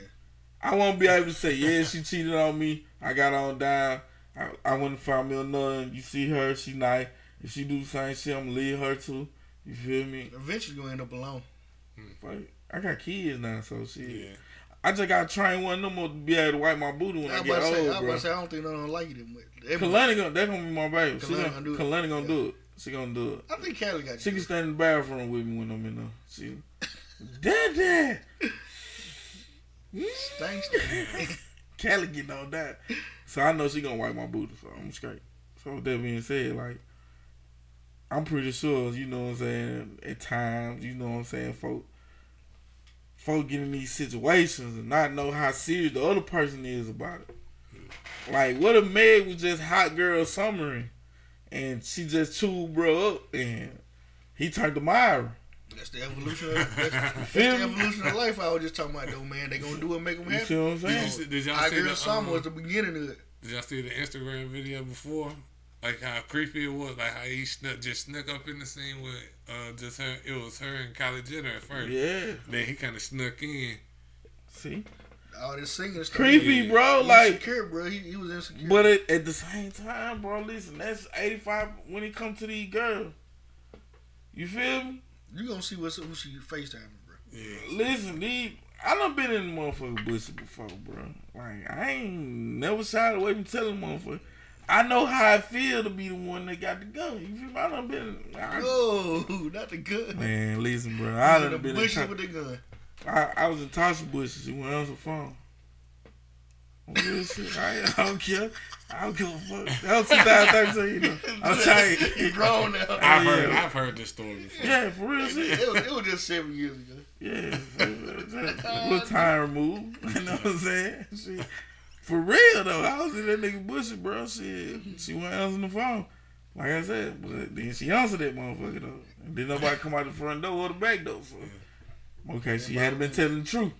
I won't be able to say, yeah, she cheated on me. I got on down. I, I went and found me another. You see her, she nice. If she do the same shit, I'm gonna leave her too. You feel me? Eventually, to end up alone. But I got kids now, so shit. Yeah. I just gotta train one of them to be able to wipe my booty when I I, get about to say, I old, was bro. say, I don't think no one like you that much. Kalani gonna, that gonna be my baby. She gonna, gonna do it. Kalani gonna Yeah. do it. She gonna do it. I think Callie got She can stand in the bathroom with me when I'm in there. She, dad. Thanks. *laughs* Callie getting on that. So I know she gonna wipe my booty, so I'm straight. So with that being said, like I'm pretty sure, you know what I'm saying, at times, you know what I'm saying, folk folk get in these situations and not know how serious the other person is about it. Like what if Meg was just hot girl summering and she just chewed bro up and he turned to Myra. That's the evolution. Of, that's, *laughs* that's the evolution of life. I was just talking about though, man. They gonna do it, make them happy. You happy. see what I'm Did, you saying? see, did y'all I see girl the summer was um, the beginning of it. Did y'all see the Instagram video before? Like how creepy it was, like how he snuck just snuck up in the scene with uh just her. It was her and Kylie Jenner at first. Yeah. Then he kind of snuck in. See? All this singing stuff. Creepy, Yeah. bro. He Like insecure, bro. He, he was insecure. But at, at the same time, bro, listen, that's 85 when it comes to these girls. You feel me? you gonna see what's who she FaceTiming, bro. Yeah. Listen, these, I done been in the motherfucking bushes before, bro. Like, I ain't never shied away from telling motherfucker. I know how I feel to be the one that got the gun. You feel me? I done been. I, Oh, not the gun. man, listen, bro. I in done the been in. bushes Ta- with the gun. I, I was in Tasha bushes. She went on the phone. Oh, real shit. I, I don't care. I don't give a fuck. That was 2013. though. I'm *laughs* telling He you. grown now. I've heard. I've heard this story before. Yeah, for real shit. it, was, it was just seven years ago. Yeah, a little time removed. *laughs* You know what I'm saying? Shit. For real though, I was in that nigga bushy, bro. Shit, she went answering the phone. Like I said, but then she answered that motherfucker though. And then nobody come out the front door or the back door. So okay, she had to been telling the truth.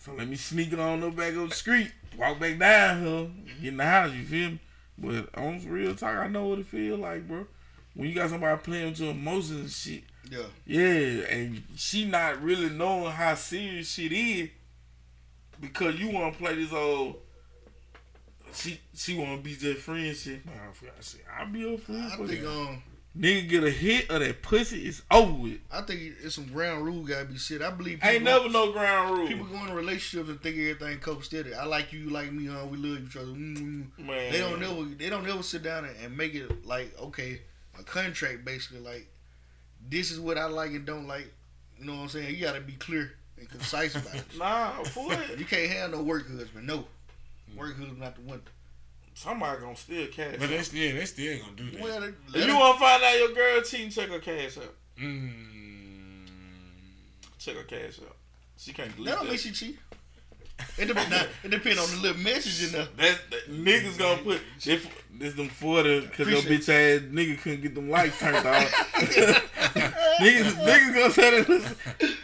So let me sneak it on the back of the street, walk back down here, get in the house. You feel me? But on real talk, I know what it feel like, bro. When you got somebody playing with your emotions and shit. Yeah. Yeah, and she not really knowing how serious shit is because you want to play this old. She she want to be just friend shit. I forgot shit. I'll be your friend I for think that. um Nigga get a hit of that pussy, it's over with. I think it's some ground rule gotta be set. I believe people Ain't never no ground rule. people go into relationships and think everything copacetic. I like you, you like me, huh? We love each other. Mm. Man, They don't never they don't never sit down and, and make it like okay a contract basically like this is what I like and don't like. You know what I'm saying? You gotta be clear and concise about it. *laughs* Nah, for it. You can't have no work husband. No, work husband not the one. Somebody gonna steal cash. But they yeah, they still gonna do that. Well, they- if you her- want to find out your girl cheating, check her Cash App. Mm. Check her Cash App. She can't delete that don't that. mean she cheat. It depends. now, it depends on the little message in there. That, that niggas gonna put if this them forty because your bitch ass nigga couldn't get them lights turned off. *laughs* *laughs* niggas, niggas gonna say that.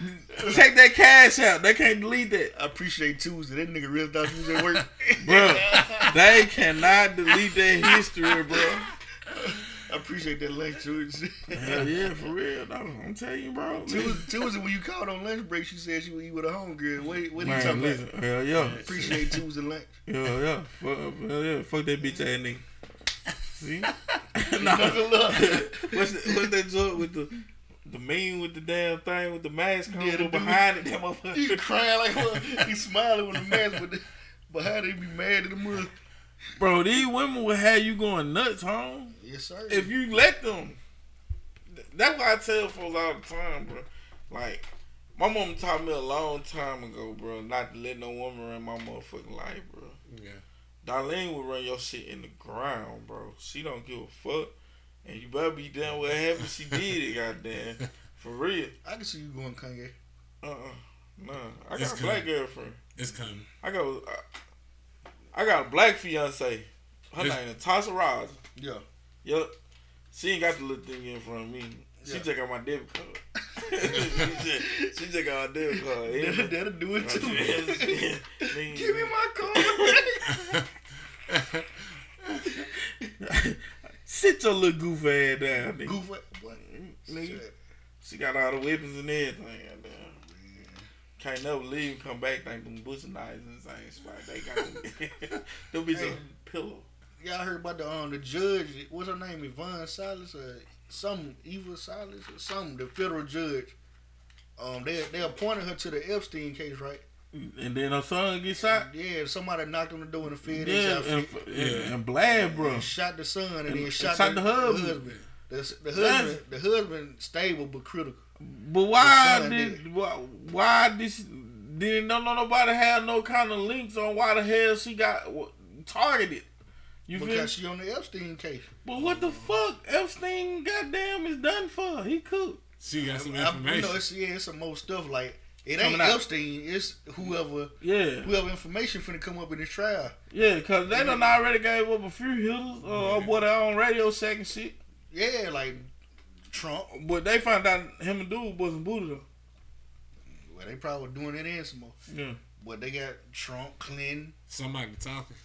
*laughs* Check that Cash App. They can't delete that, I appreciate Tuesday. That nigga really thought you was at work. bro. they cannot delete that history, bro. I appreciate that lunch Tuesday. Hell yeah, for real, though. I'm telling you, bro. Tuesday, Tuesday when you called on lunch break, she said she would eat with a homegirl. What, what are you talking listen, about? hell yeah, Appreciate Tuesday lunch. hell yeah, fuck, hell yeah, fuck that bitch ass nigga. See, *laughs* no. *laughs* What's, the, what's that joke with the the meme with the damn thing with the mask Yeah, the but behind it? That motherfucker. He crying like? He smiling with the mask, but behind it, he be mad at the mother. Bro, these women will have you going nuts, home. Yes, sir. If you let them. That's why I tell folks all the time, bro. Like, my mom taught me a long time ago, bro, not to let no woman run my motherfucking life, bro. Yeah. Darlene would run your shit in the ground, bro. She don't give a fuck. And you better be done what happened. She did it, goddamn. *laughs* For real. I can see you going Kanye. Uh uh Nah. I It's got a black girlfriend. It's coming. I got I, I got a black fiance. Her It's- name is Tasha Rogers. Yeah. Yup. She ain't got the little thing in front of me. She Yeah. just got my debit card. *laughs* *laughs* she, just, she just got my debit card. That'll, that'll do it too. Nigga. Give me my card. Sit your little goof ass down, nigga. Goof. What? Nigga. She got all the weapons and everything. Goddamn. Can't never leave come back think them butcher knives same spot. They got *laughs* *laughs* them. Them be Hey. some pillow. Y'all heard about the um the judge? What's her name? Yvonne Silas or some Eva Silas or some the federal judge. Um, they they appointed her to the Epstein case, right? And then her son get shot. Yeah, somebody knocked on the door in the Fed Yeah, and, and, shot, and, Yeah. and Blad, bro. and shot the son and, And- then and shot, shot the, the husband. husband. The, the husband, the husband stable but critical. But why The son did why, why this didn't no, no nobody have no kind of links on why the hell she got targeted? You feel? Because she on the Epstein case. But what the fuck? Epstein, goddamn, is done for. He cooked. She got some I, you information. know, it's, yeah, it's some more stuff like it Coming ain't out. Epstein. It's whoever Yeah, whoever information finna come up in this trial. yeah, cause they done already gave up a few hitters, uh, what they on Radio Shack and shit. Yeah, like Trump. But they found out him and dude wasn't booted though. Well, they probably doing that in some more. Yeah. But they got Trump, Clinton, Somebody talking.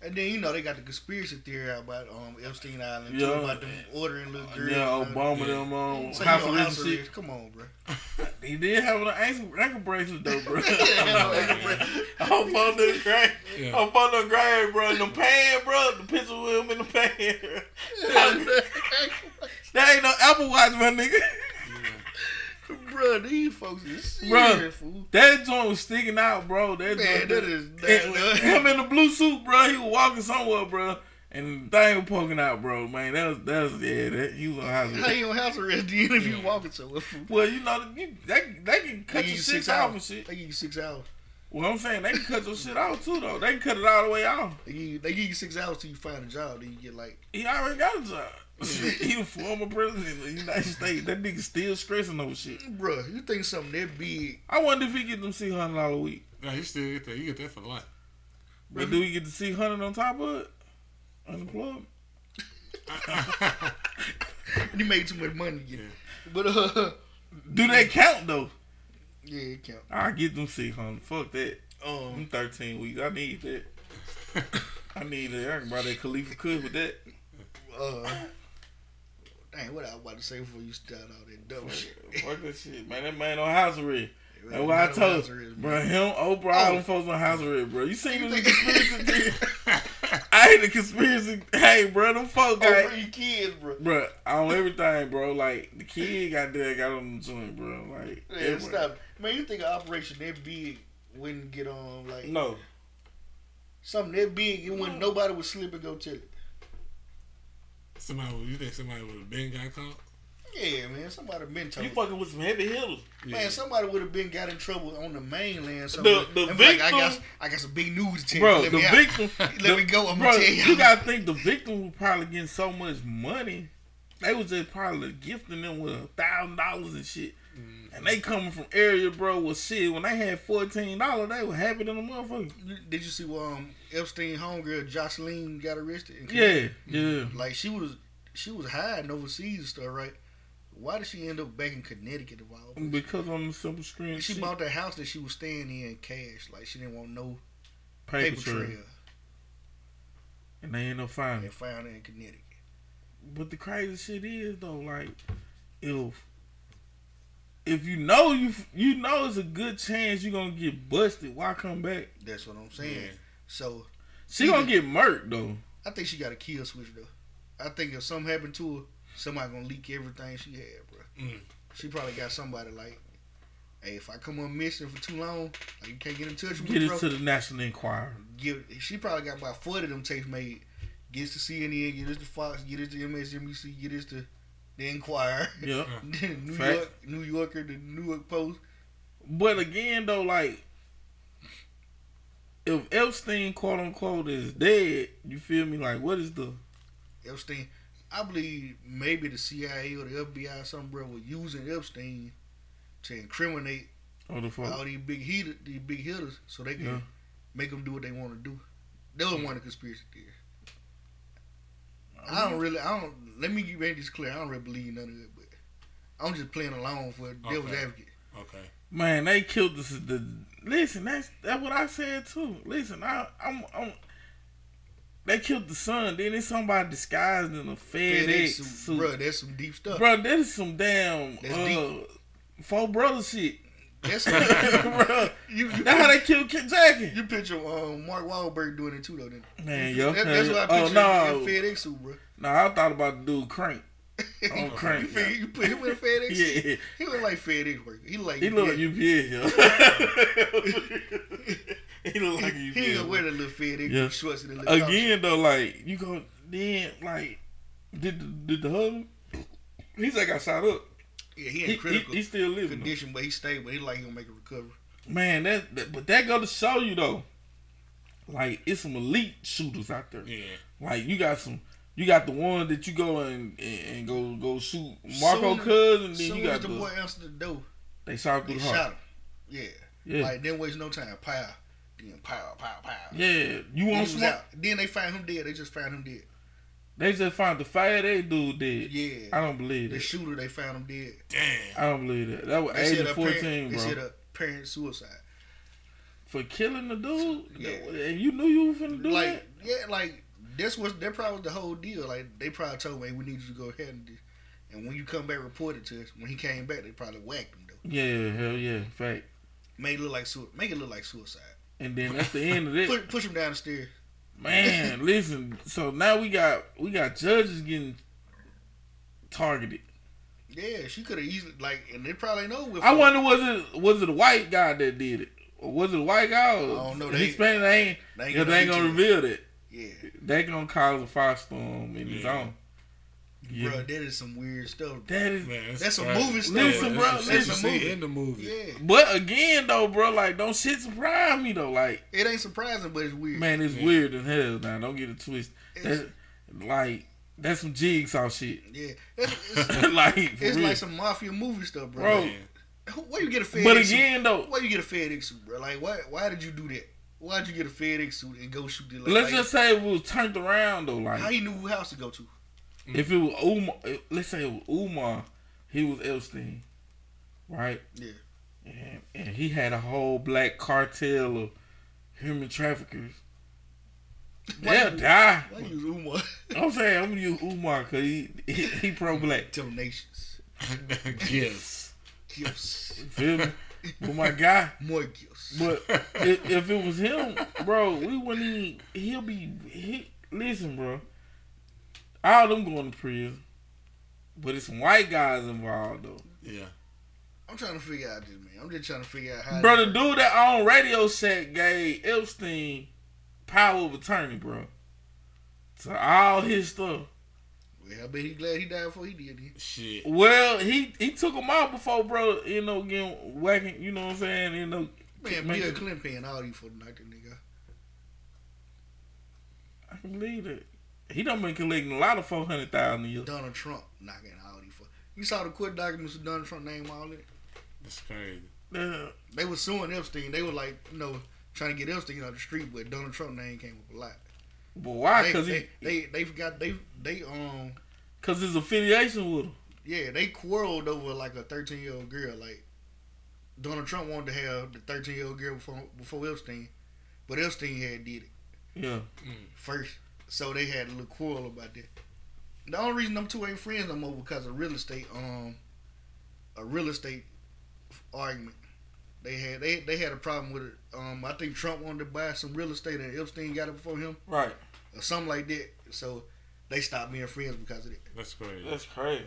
And then you know they got the conspiracy theory out about um Epstein Island, Yeah. too, about them ordering little girls. Yeah, Obama Yeah. them on So house you arrest shit. Come on, bro. *laughs* He did have an ankle, ankle bracelet though, bro. *laughs* *laughs* ankle bracelet. I'm on the grave. Yeah. I'm on the grave, bro. In the pan, bro. The picture with him in the pan. that ain't no Apple Watch, my nigga. Bro, these folks is serious, fool. That joint was sticking out, bro. That Man, joint, that is that, him in the blue suit, bro. He was walking somewhere, bro, and the thing was poking out, bro. Man, that was that was yeah. That, he was on house arrest. How you on house arrest then if you walking somewhere, fool? Well, you know, you, they they can cut They you shit six off hours. and shit. They give you six hours. Well, I'm saying they can cut your shit off too, though. They can cut it all the way off. They give you, they give you six hours till you find a job. Then you get like, He already got a job. *laughs* he was former president of the United States. That nigga still stressing over shit. bro, you think something that big? I wonder if he get them six hundred dollars a week. No, you still get that. You get that for life. But do we get the six hundred on top of it? Unemployment. *laughs* You made too much money. Again. Yeah. But uh, Do they count though? yeah, it count. I get them six hundred. Fuck that. Um, I'm thirteen weeks. I need that. *laughs* I need that. I can buy that Khalifa Cook with that. uh, dang, what I was about to say before you start all that dumb shit. Fuck that shit, man. That man on house arrest. *laughs* That's what I told arrest, bro. Him, Oprah, all Oh. them folks on house arrest, bro. You seen You the conspiracy *laughs* theory? I hate the conspiracy. Hey, bro, them folks got, your kids, bro. bro, on everything, bro. Like the kid got there, got on the joint, bro. Like, Man, everywhere. stop. Man, you think an operation that big wouldn't get on like No, something that big? It wouldn't. Nobody would slip and go tell it. Somebody, would- you think somebody would have been got caught? Yeah, man. Somebody been told. you fucking with some heavy hitters. Man, somebody would have been got in trouble on the mainland. somewhere. The- the And be like, I got, victim- I got some big news to tell Bro, you. Let the me out. victim. *laughs* Let the- me go. I'm bro, gonna tell you. you gotta think the victim was probably getting so much money. They was just probably gifting them with a thousand dollars and shit. And they coming from area, bro, with shit. When they had fourteen dollars, they were happy than a motherfucker. Did you see what um, Epstein homegirl Jocelyn got arrested? Yeah, Connecticut? yeah. Like she was, she was hiding overseas and stuff, right? Why did she end up back in Connecticut of all? Because on the simple screen, She shit, bought that house that she was staying in cash. Like she didn't want no paper, paper trail, trail. and they ain't no fine. And found her in Connecticut. But the crazy shit is though, like if if you know you you know it's a good chance you're gonna get busted, why come back? That's what I'm saying. Yeah. So She gonna get murked though. I think she got a kill switch though. I think if something happened to her, somebody gonna leak everything she had, bro. Mm. She probably got somebody like, hey, if I come on missing for too long, like you can't get in touch with Get me, it bro. to the National Enquirer. give, she probably got about forty of them tapes made. Gets to CNN, get it to Fox, get it to MSNBC, get it to the Enquirer, Yeah. *laughs* New Fact. York, New Yorker, the New York Post. But again though, like if Epstein quote unquote is dead, you feel me? Like what is the Epstein. I believe maybe the CIA or the FBI, or something, bro, were using Epstein to incriminate oh the all these big hitters, these big hitters, so they can Yeah. make them do what they want to do. They was one of the conspiracy theories. I don't really, I don't. Let me make this clear. I don't really believe none of it, but I'm just playing along for devil's Okay. advocate. Okay. Man, they killed the, the listen. That's that's what I said too. Listen, I I'm, I'm they killed the son. Then it's somebody disguised in a FedEx, FedEx, suit, bro, that's some deep stuff. Bro, that is some damn That's uh, four brother shit. That's *laughs* bro, you. You, that's how they killed Kid Jackie. you picture um, Mark Wahlberg doing it too, though. Then Man, yo, that, that's what I oh picture no, in FedEx suit, bro. no, I thought about the dude Crank. On you, crank, figure, you put him in a FedEx. *laughs* Yeah, He look like FedEx worker. He like he look like UPS. *laughs* Yo. he look like He UPS. ain't gonna wear the little FedEx Yeah. shorts and the little. Again though, like you go then like did the, did the husband? He's like got shot up. Yeah, he He, in he, critical he still living. though. condition, but he stable. He like he gonna make a recovery. Man, that, that but that go to show you though, like it's some elite shooters out there. Yeah. Like you got some, you got the one that you go and and, go go shoot Marco Soon- Cuz, and then Soon you as got the the, boy answered the door, they shot they through the shot him. Yeah. Yeah, Like didn't waste no time. Pow. Then pow, pow, pow. yeah. You he want smoke? then they found him dead. They just found him dead. They just found the fire they dude dead. Yeah. I don't believe it. The that. shooter, they found him dead. Damn. I don't believe that. That was They age of fourteen, parent, bro. They said a parent suicide. For killing the dude, Yeah. and you knew you were finna do like that. yeah, like this was that probably was the whole deal. Like they probably told me, hey, we need you to go ahead and do. And when you come back, report it to us. When he came back, they probably whacked him though. Yeah, hell yeah, fact. Made it look like sui- make it look like suicide. And then that's the end of it. *laughs* Push, push him down the stairs. Man, listen. So now we got we got judges getting targeted. Yeah, she could have easily like, and they probably know. With I wonder was it was it a white guy that did it, or was it a white guy? Or I don't know. They- Hispanic. They ain't. They ain't gonna they ain't gonna you. reveal that. Yeah, They gonna cause a firestorm in his Yeah. own. Yeah, bro, that is some weird stuff. Bro. that is. Man, That's some movie stuff. Listen, bro, That's listen, what movie. see in the movie. Yeah, But again, though, bro, like don't shit surprise me though. Like, it ain't surprising, but it's weird. man, it's Yeah. weird as hell. Now, don't get it twisted. It's- That's, like that's some jigsaw shit. yeah, it's, it's, *laughs* like, it's real. like some mafia movie stuff, bro. Bro, Man. Where you get a FedEx But suit? again, though, Why you get a FedEx suit, bro? Like, why? Why did you do that? Why'd you get a FedEx suit and go shoot the? Like, let's like, just say it was turned around though. Like, how you knew who house to go to? If it was Umar, let's say it was Umar, he was Epstein, right? Yeah. And, and he had a whole black cartel of human traffickers. Why They'll you- die. Why you use Umar? I'm saying I'm gonna use Umar because he, he he pro black. Donations, *laughs* gifts. gifts, Feel me? But my guy. more gifts. But if, if it was him, bro, we wouldn't even. He'll be. He, listen, bro. All of them going to prison. But it's some white guys involved though. Yeah. I'm trying to figure out this, man. I'm just trying to figure out how. Bro, the dude that owned Radio Shack gave Epstein power of attorney, bro. To all his stuff. Well, I bet he glad he died before he did. it. Shit. Well, he he took him out before, bro. You know, getting whacking. You know what I'm saying? You know, Man, make Bill it- Clinton paying all these for the night, nigga. I can believe it. He done been collecting a lot of four hundred thousand a year. Donald Trump knocking all these for. You saw the court documents with Donald Trump name all it. That's crazy. Yeah. They were suing Epstein. They were like, you know, trying to get Epstein out the street, but Donald Trump name came up a lot. But why? They, Because they, he, they, they forgot they they um cause his affiliation with him. yeah they quarreled over like a 13 year old girl like Donald Trump wanted to have the 13 year old girl before before Epstein, but Epstein had did it Yeah. first, so they had a little quarrel about that. The only reason them two ain't friends no more because of real estate um a real estate argument. They had they they had a problem with it. Um, I think Trump wanted to buy some real estate and Epstein got it before him Right. or something like that. So they stopped being friends because of that. That's crazy. That's crazy.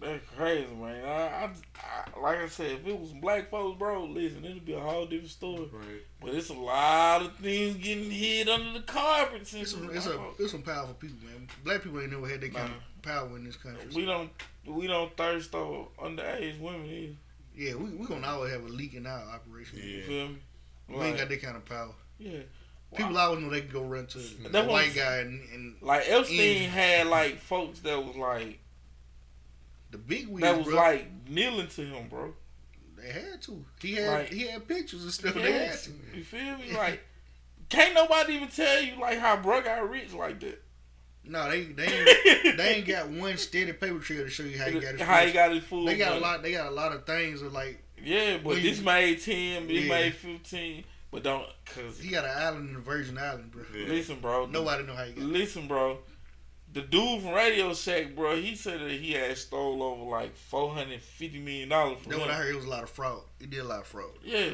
That's crazy, man. I, I, I, like I said, if it was black folks, bro, listen, it'd be a whole different story. Right. But it's a lot of things getting hid under the carpet. It's Since some, it's, a, it's some powerful people, man. Black people ain't never had that kind of power in this country. we don't we don't thirst over underage women either. yeah, we we gonna always have a leak in our operation. Yeah. You feel me? We ain't got that kind of power. yeah. People always know they can go run to a That's white guy and, and Like Epstein Yeah. had like folks that was like the big wigs, that was bro. like kneeling to him, bro. they had to. He had Like- he had pictures and stuff. They had to. You feel me? Like can't nobody even tell you like how bro got rich like that. No, they they *laughs* ain't, they ain't got one steady paper trail to show you how he got his. how he got his food. They got a lot. They got a lot of things of like Yeah, but this made ten, this Yeah. made fifteen. But don't cause he got an island in the Virgin Island, bro. Yeah. listen, bro. Nobody know how he got. it. Listen, bro. The dude from Radio Shack, bro, he said that he had stole over like four hundred fifty million dollars from That's what I heard. It was a lot of fraud. He did a lot of fraud. Yeah.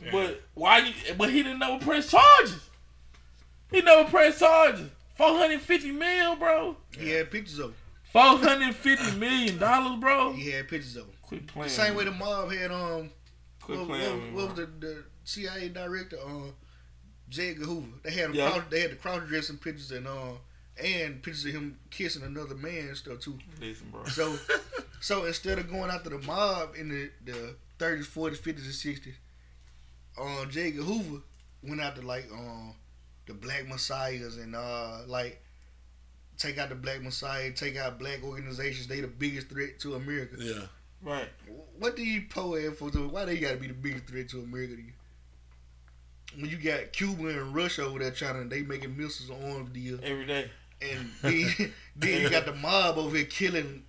Yeah. But why you but he didn't never press charges. He never pressed charges. Four hundred fifty mil, bro. He had pictures of him. Four hundred fifty million dollars, bro. He had pictures of him. Quit playing. The same way the mob had um Quit what, playing. what, me, what was the, the CIA director um J. Edgar Hoover. They had him Yeah. cross, they had the cross dressing pictures and uh and pictures of him kissing another man and stuff too. Listen, bro. So *laughs* so instead of going after the mob in the the thirties, forties, fifties, and sixties, um J. Edgar Hoover went after like um the black messiahs and uh like take out the black messiah, take out black organizations. They the biggest threat to America. Yeah. Right. What do you poet for? Why they gotta be the biggest threat to America? To you? When you got Cuba and Russia over there trying to, they making missiles on arms deal, Every day. And then, *laughs* then you got the mob over here killing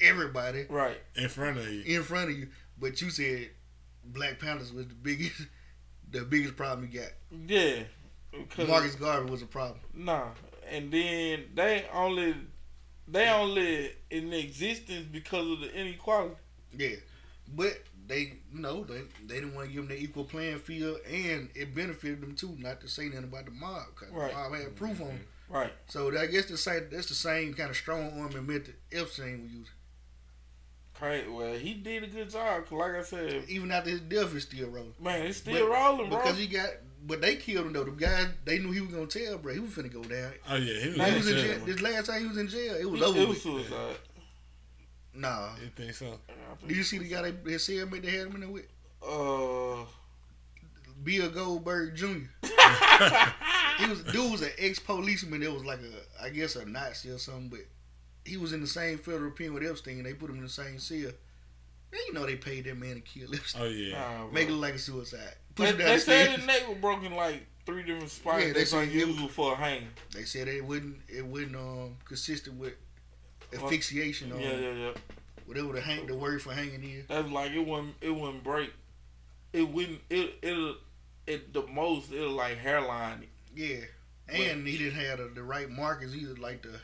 everybody Right. In front of you. in front of you. But you said Black Panthers was the biggest, the biggest problem you got. Yeah. 'Cause- Marcus Garvey was a problem. Nah. And then they only they only in existence because of the inequality. Yeah, but they, you know, they they didn't want to give them the equal playing field, and it benefited them too. Not to say nothing about the mob, because Right. the mob had proof on. 'Em. Right. So I guess the same that's the same kind of strong arming method Epstein was using. Crazy. Well, he did a good job. 'cause like I said, Even after his death, it's still rolling. man, it's still But- rolling, bro. Because he got, but they killed him though. The guy they knew he was gonna tell, bro. He was finna go down. Oh yeah, he was, He was in in jail. jail. This last time he was in jail, it was It- over. it was with. suicide. Nah. You think so? Did you see the guy they, his cellmate they had him in there with? Uh, Bill Goldberg Jr. he was dude was an ex policeman. That was like a I guess a Nazi or something, but he was in the same federal pen with Epstein. And they put him in the same cell. Man, you know they paid that man to kill Epstein. Oh yeah. nah. Make it look like a suicide. Push They, him down they the said stairs. his neck was broken like three different spots. Yeah, they that's said it- unusual for a hang. They said it wouldn't it wouldn't um consistent with asphyxiation or Yeah, yeah, yeah. whatever the hang the word for hanging is. That's like it wouldn't it wouldn't break. It wouldn't it it'll it the most it'll like hairline. Yeah. And he didn't have the, the right markers either, like the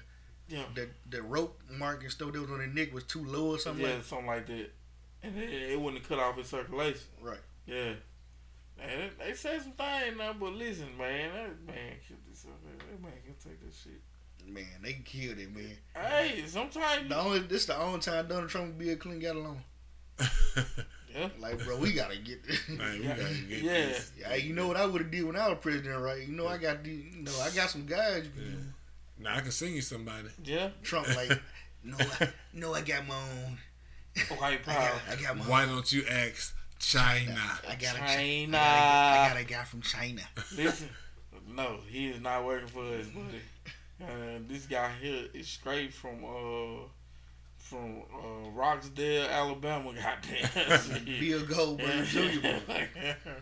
Yeah. the the rope mark and stuff that was on his neck was too low or something yeah, like something like that. And then it wouldn't cut off his circulation. Right. Yeah. Man, they, they said some things now, but listen, man, that man killed this. Man. That man can take this shit. Man, they killed it, man. Hey, sometimes The only this the only time Donald Trump be a clean got along. *laughs* yeah, Like, bro, we gotta get this. *laughs* Man, we yeah, gotta get yeah. this. yeah, you know what I would have did when I was president, right? You know I got the, you know I got some guys. you can use. Now I can sing you somebody. yeah. Trump *laughs* like, no, I, no, I got my own. White *laughs* I power. got, I got my Why own. don't you ask China? I got a China. I got a, I got a guy from China. Listen, no, he is not working for us, buddy. Uh, this guy here is straight from uh from uh, Roxdale, Alabama. *laughs* Goddamn. Bill Goldberg Jr.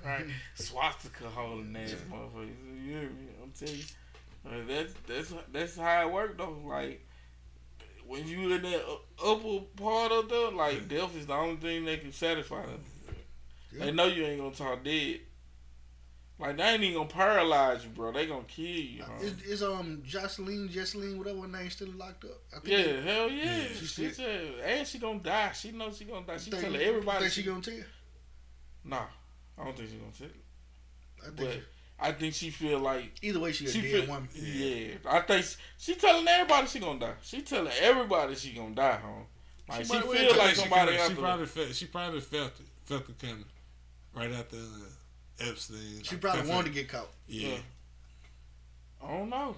right. Swastika holding ass motherfucker. You hear me? I'm telling you. Uh, that's that's that's how it worked though. Like when you in that upper part of the like death is the only thing that can satisfy them. They know you ain't gonna talk dead. Like they ain't even gonna paralyze you, bro. They gonna kill you. Huh? Is, is um Jocelyn, Jocelyn, whatever her name, still locked up? I think Yeah, hell yeah. Yeah, she She said, and she gonna die. She knows she gonna die. She think- telling everybody. Think She, she gonna tell? nah, I don't think she gonna tell. I think But I think she feel like either way, she a she dead feel. woman. Yeah, I think she, she telling everybody she gonna die. She telling everybody she gonna die, huh? Like she, might well feel like she somebody kinda- she probably felt she probably felt it felt it coming right after uh, Epstein. She Like, probably felt wanted to get caught, Yeah. Yeah. I don't know.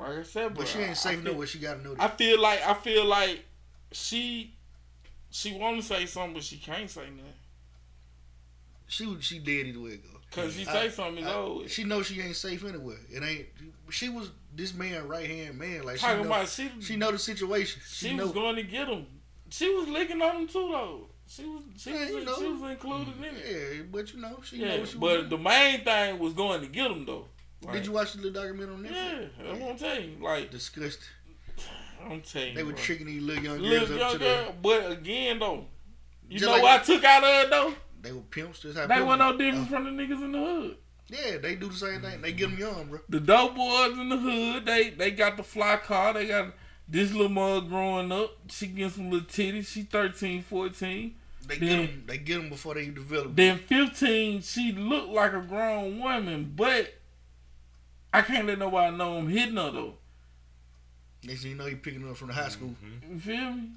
Like I said, but she ain't safe I know what she got to know. I feel like I feel like she she want to say something, but she can't say nothing. she was she dead either way it go. Cause she I- say something is I- over. She knows she ain't safe anywhere. It ain't. She was this man right hand man. Like she Talking know, about she, she know the situation. she She, was know. going to get him. She was licking on him too though. She was she Yeah, was you know. she was included in it. yeah, but you know she Yeah, she but the main thing was going to get him though. Did you watch the little documentary on Netflix? Yeah, I'm gonna tell you. Like Disgusting. I'm telling you, They were bro. tricking these little young Little girls up young to girl, but again though, you know like- what I took out of it though? They were pimps. Just how They were no different from the niggas in the hood. Yeah, they do the same thing. They get them young, bro. The dope boys in the hood, they they got the fly car. They got this little mug growing up. She getting some little titties. She 13, 14. They Then- get them. They get them before they develop. Then 15, she looked like a grown woman, but I can't let nobody know I'm hitting her though. Next thing you know, you picking them up from the high school, You feel me?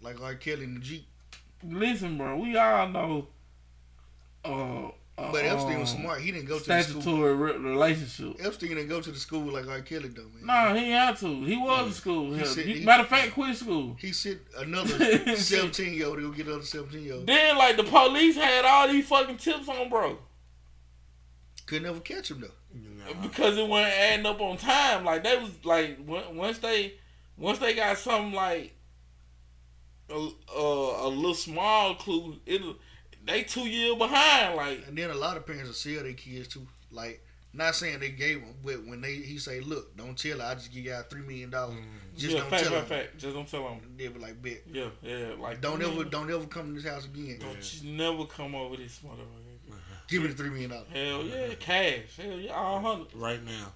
like R. Kelly in the Jeep. Listen, bro, we all know. Uh, But Epstein was um, smart. He didn't go to the school. Statutory re- relationship. Epstein didn't go to the school like R. Kelly though, man. Nah, he had to. He was in school. He Hell, said he- he- matter of fact, quit school. He sent another *laughs* seventeen year old to go get another seventeen year old. Then, like, the police had all these fucking tips on, bro. Couldn't never catch him though. Nah. because it wasn't adding up on time. Like they was like on- once they once they got something like a, a, a little small clue, it they two years behind. Like And then a lot of parents will sell their kids too. Like, not saying they gave them, but when they he say, "Look, don't tell her. I just give y'all three million dollars. Mm. Just yeah, don't fact, tell fact, fact. Just don't tell them. They be like, "Bet, Yeah, yeah. Like don't three ever, don't ever come to this house again. Don't you never come over this motherfucker. *laughs* Give me the three million dollars." Hell yeah, cash. Hell yeah, all hundreds, Right now.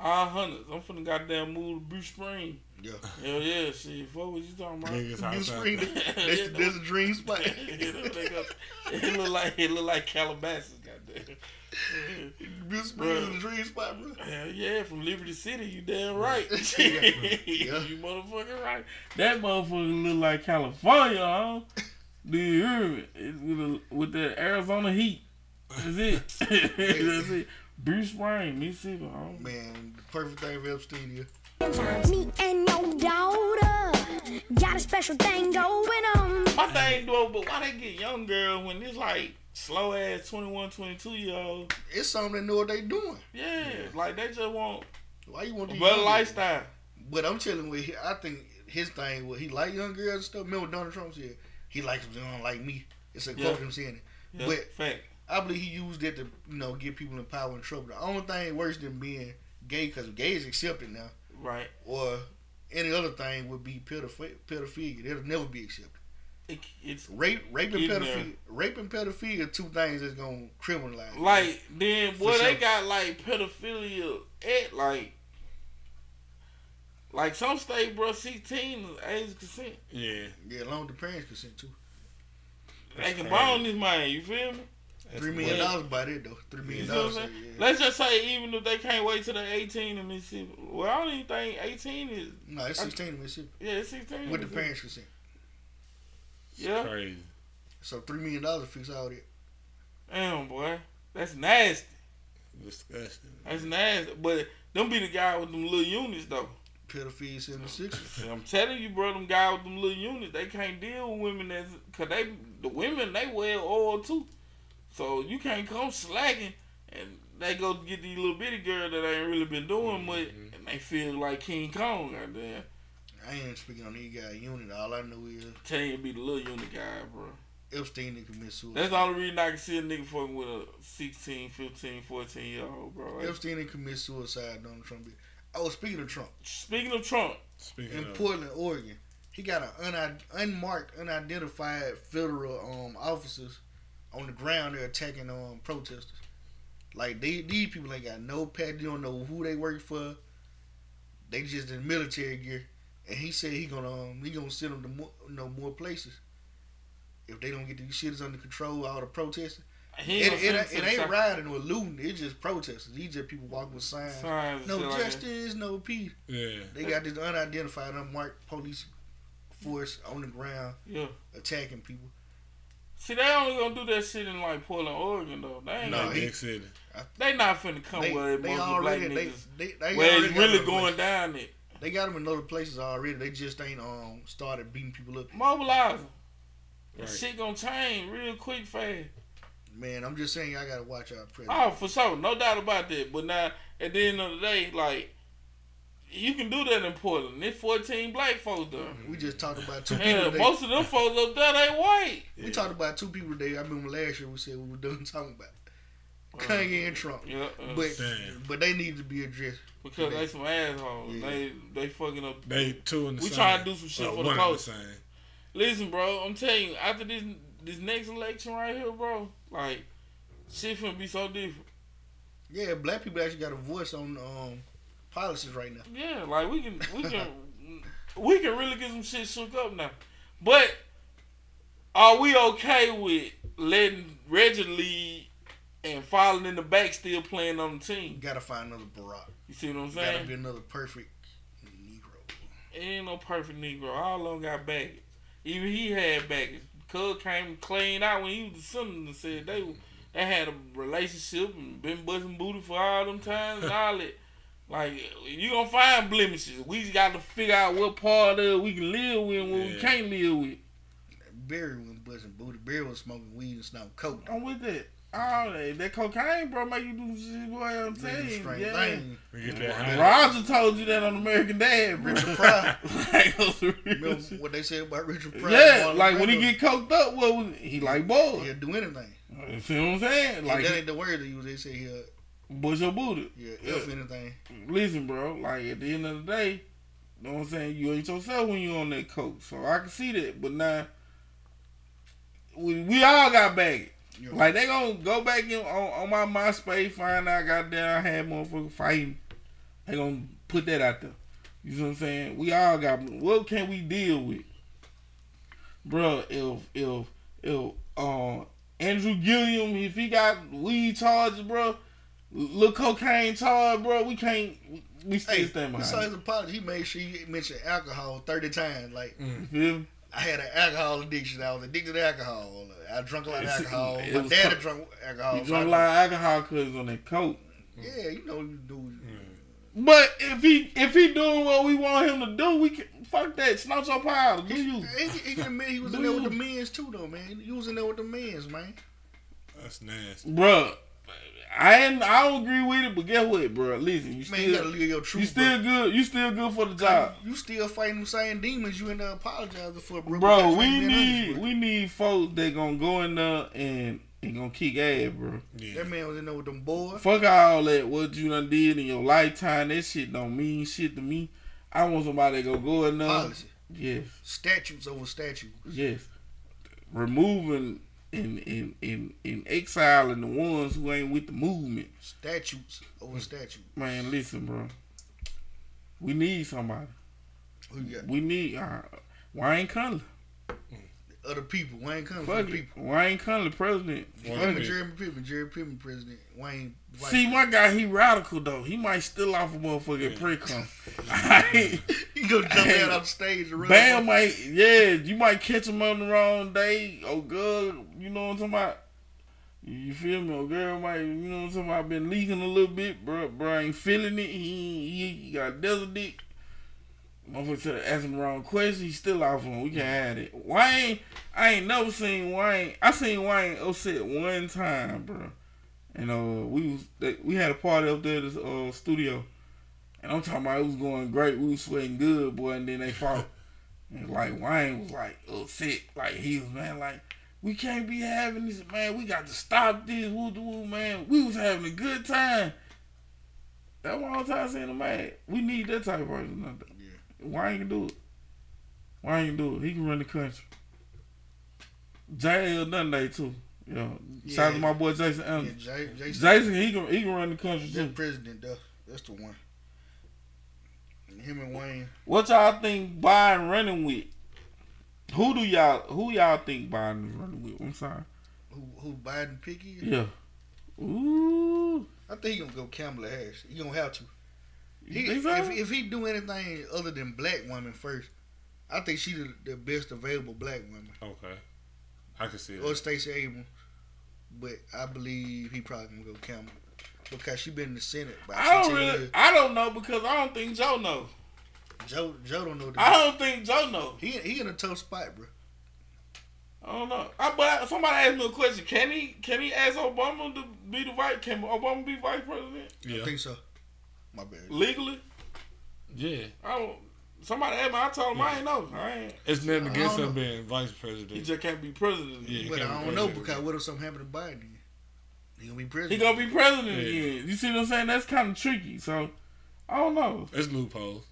all hundreds. I'm finna goddamn move to Bruce Spring. Yeah, Hell yeah, shit. What was you talking about? Niggas outside. That's, that's a dream spot. *laughs* it look like it look like Calabasas, goddamn. *laughs* New Spring is a dream spot, bro. Hell yeah, from Liberty City, you damn right. *laughs* Yeah. You motherfucking right. That motherfucker look like California, huh? Do you hear me? It's with, a, with that Arizona heat. That's it. That's it. Bruce Spring, Mississippi, huh? Man, the perfect thing for Epstein here. Me and your daughter got a special thing going on. My thing though, but why they get young girls when it's like slow ass 21, 22 year old? It's something they know what they doing. Yeah, like they just want Why you want a to better lifestyle. But I'm telling you, I think his thing was he like young girls and stuff. Remember what Donald Trump said? He likes them young like me. It's a Yeah. quote him saying it. Yeah, But- fact. I believe he used it to, you know, get people in power and trouble. The only thing worse than being gay, because gay is accepted now, Right. or any other thing would be pedophilia. pedophilia. It'll never be accepted. It, it's Rape, rape and Getting there. pedophilia. Rape and pedophilia are two things that's gonna criminalize. like then For boy they sure. got like pedophilia at like like some state bro sixteen is age of consent. Yeah. yeah, along with the parents consent too. They can crazy. bond this man, you feel me? That's Three million dollars about it though. Three You million see what I'm dollars. Yeah. Let's just say even if they can't wait till they're eighteen in Mississippi. Well I don't even think eighteen is No, it's sixteen in Mississippi yeah, it's sixteen. in with the Mississippi. parents consent. Yeah. Crazy. So three million dollars fix all that. Damn boy. That's nasty. Disgusting. That's nasty. But them be the guy with them little units though. Pedophilia seventy six. I'm telling you, bro, them guys with them little units, they can't deal with women that's cause they the women they wear oil too. So you can't come slacking and they go get these little bitty girl that ain't really been doing much and they feel like King Kong goddamn. I ain't speaking on these guys unit. All I know is Tell you be the little unit guy, bro. Epstein didn't commit suicide. That's the only reason I can see a nigga fucking with a 16, 15, 14 year old, bro. Like, Epstein didn't commit suicide. Donald Trump. did. Oh, speaking of Trump, speaking of Trump, Speaking in of Portland, Oregon, he got an un- unmarked, unidentified federal um officers on the ground they're attacking um protesters. Like they, these people ain't got no pad. They don't know who they work for. They just in military gear, and he said he gonna um, he gonna send them to more, you know, more places if they don't get these shits under control. All the protesting. he It, ain't it, it, ain't the rioting or looting. It's just protesters. These just people walking with signs. signs No shit like justice, no peace. yeah. They got this unidentified, unmarked police force on the ground Yeah. attacking people. See, they only gonna do that shit in like Portland, Oregon, though. They ain't No, gonna, he- Big city. they not finna come They, where they most black already they, they, they where already it's really going places. down it. They got them in other places already. They just ain't um started beating people up. Mobilize 'em. That Right. shit gonna change real quick, fast. Man, I'm just saying y'all gotta watch out. president. Oh, for sure, no doubt about that. But now, at the end of the day, like you can do that in Portland. There's 14 black folks there. We just talked about two people Hell, most of them folks up there, they white. We talked about two people today. I remember last year we said we were done talking about Kanye and Trump, Yeah, uh, but Damn. but they need to be addressed. because they some assholes. Yeah. They they fucking up. They two in the We same. trying to do some shit Uh, for the one in same. Listen, bro, I'm telling you, after this this next election right here, bro, like shit finna be so different. Yeah, black people actually got a voice on um, policies right now. Yeah, like we can we can *laughs* we can really get some shit shook up now. But are we okay with letting Reggie lead and falling in the back still playing on the You team? gotta find another Barack. You see what I'm saying? Gotta be another perfect Negro. It ain't no perfect Negro. All of them got baggage. Even he had baggage. Cuz came clean out when he was the son and said they they had a relationship and been busting booty for all them times and all that. *laughs* Like you gonna find blemishes. We just got to figure out what part of it we can live with and what we can't live with. Barry was buzzing booty. Barry was smoking weed and snorting coke. I'm with that. Oh, that, that cocaine, bro, make you do shit, boy. I'm Nigga, telling you, strange yeah. thing. We get that Roger told you that on American Dad, bro. Richard Pryor. *laughs* like, those real Remember what they said about Richard Pryor? Yeah, like when he Brando? get coked up, what was he like boy? he'll do anything. You see what I'm saying? Like Like that ain't the word they use. They say he'll bust your booty. yeah, if anything. Listen, bro. Like at the end of the day, you know what I'm saying? You ain't yourself when you on that coke. So I can see that. But now, we, we all got baggage. Yeah. Like they gonna go back in on, on my MySpace, find out goddamn I had motherfucker fighting. They gonna put that out there. You know what I'm saying? We all got what can we deal with? Bruh, if if if uh Andrew Gillum, if he got weed charges, bro, little cocaine charge, bro, we can't we, we still Hey, stand besides behind. his apology, he made sure he mentioned alcohol thirty times. Like it. You feel? I had an alcohol addiction. I was addicted to alcohol. I drank a lot of alcohol. it My was dad co- drank alcohol. He so drunk I- a lot of alcohol cause on that coke. Yeah, you know you do. But if he if he doing what we want him to do, we can fuck that. Snatch your powder. Do you? He, he can admit he was in Do there with the men's too, though, man. He was in there with the men's, man. That's nasty. Bruh, I ain't, I don't agree with it, but guess what, bruh? Listen, you Man, you still live your truth. you still good. You still good for the job. You still fighting the same demons you end up apologizing for, bro. Bro, we need honest, bro. we need folks that gonna go in there and and gonna kick ass, bro. Yeah. That man was in there with them boys. Fuck all that what you done did in your lifetime. That shit don't mean shit to me. I want somebody to go go in there. Policy. Yes, Statutes over statutes. yes. Removing and and and, and the ones who ain't with the movement. Statutes over statutes. Man, listen, bro. We need somebody. Who you got? We need uh, Wayne Conley. Other people. Wayne Combs for Fuck the it. people. Wayne Conley, president. Wayne Fuck Him it. and Jeremy Pippen. Jeremy Pippen president. Wayne. Vice See, my guy, he radical though. He might steal off a motherfucking pre cum. I- He gonna jump Hey, out off stage and run. Bam might, yeah, you might catch him on the wrong day. Oh, girl, you know what I'm talking about? You feel me? Oh, girl might, you know what I'm talking about? Been leaking a little bit, bro. Bro ain't feeling it. He, he, he got desert dick. Motherfucker said asking the wrong question. He still off on. We can't have it. Wayne, I ain't never seen Wayne. I seen Wayne upset one time, bro. And uh, we was they- we had a party up there at the uh, studio. And I'm talking about it was going great. We was sweating good, boy. And then they fought. and like Wayne was like upset. Like he was man, like we can't be having this, man. We got to stop this. Woo woo, man. We was having a good time. That's what I'm trying to say to man. We need that type of person. Wayne can do it. Wayne can do it. He can run the country. Jay JL Dundee too. Yeah. Shout out to my boy Jason Yeah, Jay, Jason, Jason, he can he can run the country too. president, though. That's the one. Him and Wayne. What y'all think Biden running with? Who do y'all who y'all think Biden is running with? I'm sorry. Who, who Biden picky? Yeah. Ooh. I think he gonna go Kamala Harris. He gonna have to. You He, if, if he do anything other than black woman first, I think she the, the best available black woman. Okay. I can see it. Or it. Stacey Abrams. But I believe he probably gonna go Kamala. Because she been in the Senate about I don't really years. I don't know because I don't think Joe know. Joe Joe don't know the I don't think Joe know. he he in a tough spot, bro. I don't know. I, but somebody asked me a question. Can he can he ask Obama to be the vice? Can Obama be vice president Yeah. I think so. My bad. legally? Yeah. I don't. Somebody asked me. I told him I ain't know. I ain't. It's nothing against don't him know. being vice president. He just can't be president. Yeah. But I don't know because what if something happened to Biden? Then? He gonna be president. He president. gonna be president Yeah. again. You see what I'm saying? That's kind of tricky. So I don't know. It's loopholes.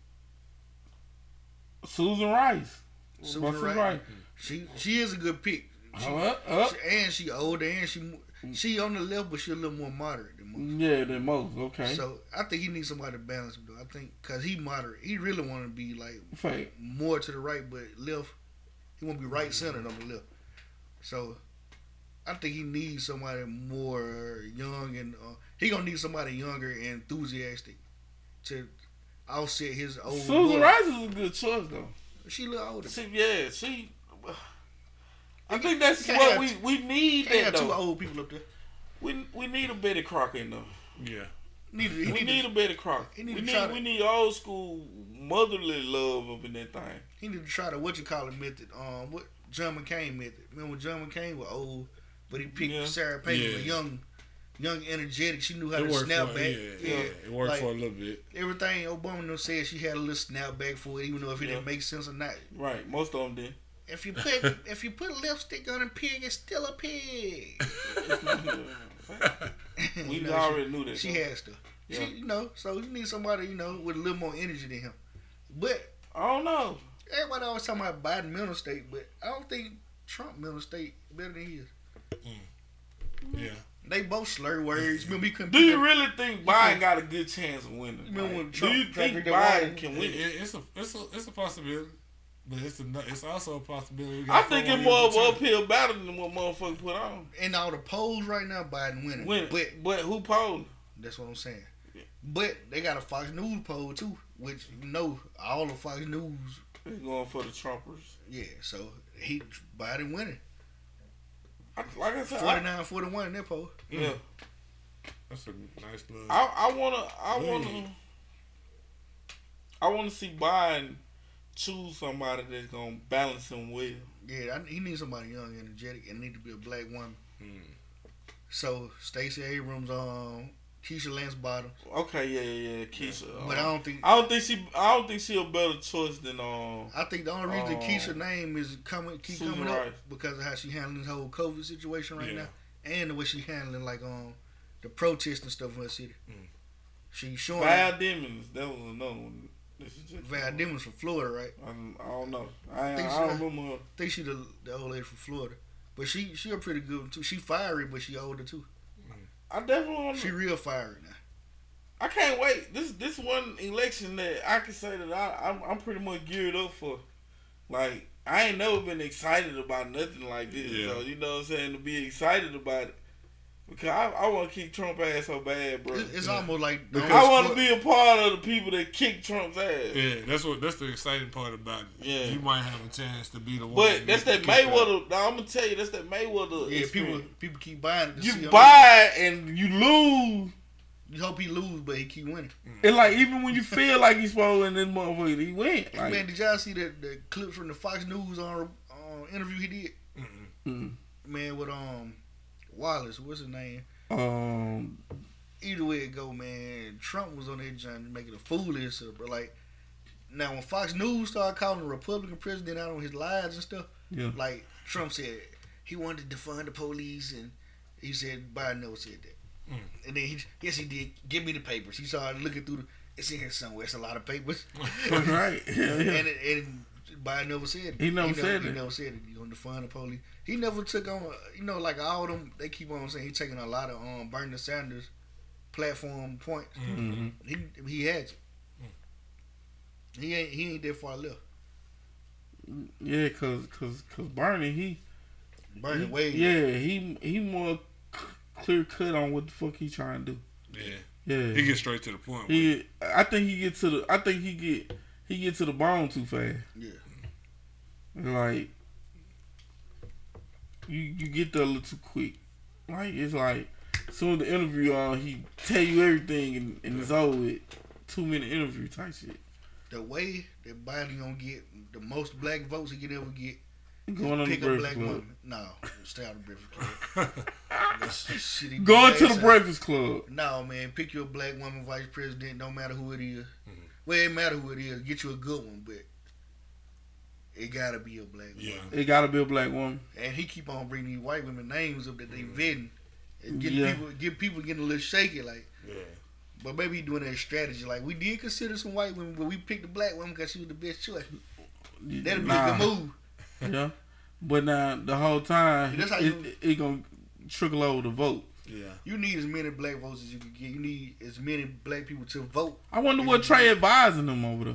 Susan Rice. Susan Buster Rice. Rice. She she is a good pick. She, Uh, uh, she- and she older and she she on the left, but she a little more moderate than most. Yeah, the most. Okay. So I think he needs somebody to balance him. Though I think because he moderate, he really want to be like Fake. more to the right, but left. He want to be right centered on the left. So I think he needs somebody more young and uh, he gonna need somebody younger and enthusiastic to offset his old. Susan. Rice is a good choice though. She look older. See, yeah, she. *sighs* I think that's what we we need. That have two old people up there. We we need a Betty Crocker in though. Yeah. Need, We need, need to, a Betty Crocker. he We need to need try to- we need old school motherly love up in that thing. he need to try the what you call it method. Um, what John McCain method. Remember when John McCain was old, but he picked Yeah. Sarah Palin, Yeah. a young, young, energetic. She knew how It to snap for back. yeah, yeah, Yeah, It worked Like, for a little bit. everything Obama done said she had a little snap back for it, even though if it Yeah. didn't make sense or not. Right, most of them did. If you put *laughs* if you put lipstick on a pig, it's still a pig. *laughs* *laughs* *laughs* we know, already knew that. She, she though. has to. Yeah. She, you know, so you need somebody you know with a little more energy than him. But I don't know. everybody always talking about Biden mental state, but I don't think Trump mental state better than his. Mm. Yeah. They both slur words. Remember. Do you really think Biden got a good chance of winning? Remember when Like, do you think drink that water? Biden can win? it, it's a it's a it's a possibility, but it's a it's also a possibility. I got think it's more more of years an uphill battle than what motherfuckers put on. in all the polls right now, Biden winning. Win, But but who polled? that's what I'm saying. But they got a Fox News poll too, which you know all of Fox News. They going for the Trumpers. Yeah, so he Biden winning. I, like I said, I, 49 41 in that poll. yeah. Mm. That's a nice little. I, I wanna I wanna I wanna see Biden choose somebody that's gonna balance him well. Yeah, I, he needs somebody young, energetic, and need to be a black woman. Hmm. So Stacey Abrams, um, Keisha Lance Bottoms, Okay, yeah, yeah, yeah, Keisha. but I um, don't think. I don't think she I don't think she a better choice than um I think the only reason Oh. Keisha name is coming keep Susan coming up Rice. because of how she handling this whole COVID situation right Yeah. now, and the way she handling like um the protests and stuff in her city. Mm. She showing Val Demings. That was another one. This is just Val Demings from Florida, right? I, I don't know. I, I, Think I don't remember. I think she the, the old lady from Florida, but she she a pretty good one too. She fiery, but she older too. I definitely want She real fiery now. I can't wait. This this one election that I can say that I I'm, I'm pretty much geared up for. Like I ain't never been excited about nothing like this. Yeah. So you know what I'm saying to be excited about it because I, I want to kick Trump ass so bad, bro. It's, it's Yeah. almost like Because- I want to be a part of the people that kick Trump's ass. Yeah, that's what that's the exciting part about it. Yeah. you might have a chance to be the one. But that's that gets. Mayweather. Now, I'm gonna tell you, that's that Mayweather. Yeah, people experience. people keep buying it. See You buy it and you lose. You hope he lose, but he keep winning. And like even when you feel like he's supposed to, this motherfucker, he win. Like, Man, did y'all see that the clips from the Fox News on uh, interview he did? Mm. Man, with um Wallace, what's his name? um, Either way it go, man. Trump was on that joint making a fool of himself, but like now when Fox News started calling the Republican president out on his lies and stuff, yeah, like Trump said he wanted to defund the police, and he said Biden never said that. Mm. And then he, yes, he did. Give me the papers. He started looking through the. It's in here somewhere. It's a lot of papers. *laughs* right. *laughs* Yeah, yeah. and, it, and Biden never said it. He never said He it. never said it. He gonna defund the police. He never took on. You know, like all them. They keep on saying he taking a lot of um Bernie Sanders platform points. Mhm. He he had you. He ain't he ain't that far left. yeah, cause, cause, cause Bernie, he, Bernie he- way. yeah, he, he more clear cut on what the fuck he trying to do. Yeah, Yeah, he gets straight to the point. with it. He, I think he get to the, I think he get, he get to the bone too fast. Yeah. Like, you, you get there a little too quick. Like it's like, soon as the interview on, he tell you everything and, and it's over with. Two minute interview type shit. The way that Biden gonna get the most black votes he can ever get Going on the pick a black Club. woman. No, stay out of the Breakfast Club. *laughs* Going to the ass. Breakfast Club. No, man, pick your black woman vice president. No matter who it is. Mm-hmm. Well, it matter who it is. Get you a good one, but it gotta be a black Yeah. woman. It gotta be a black woman. And he keep on bringing these white women names up that they mm. vetting. And getting Yeah. people, get people getting a little shaky, like. Yeah. But maybe he doing that strategy. Like we did consider some white women, but we picked the black woman because she was the best choice. That'd be Nah. a good move. *laughs* Yeah. But now the whole time That's how it, you- it, it gonna trickle over the vote. Yeah. You need as many black votes as you can get. You need as many black people to vote. I wonder what Trey advising them over there.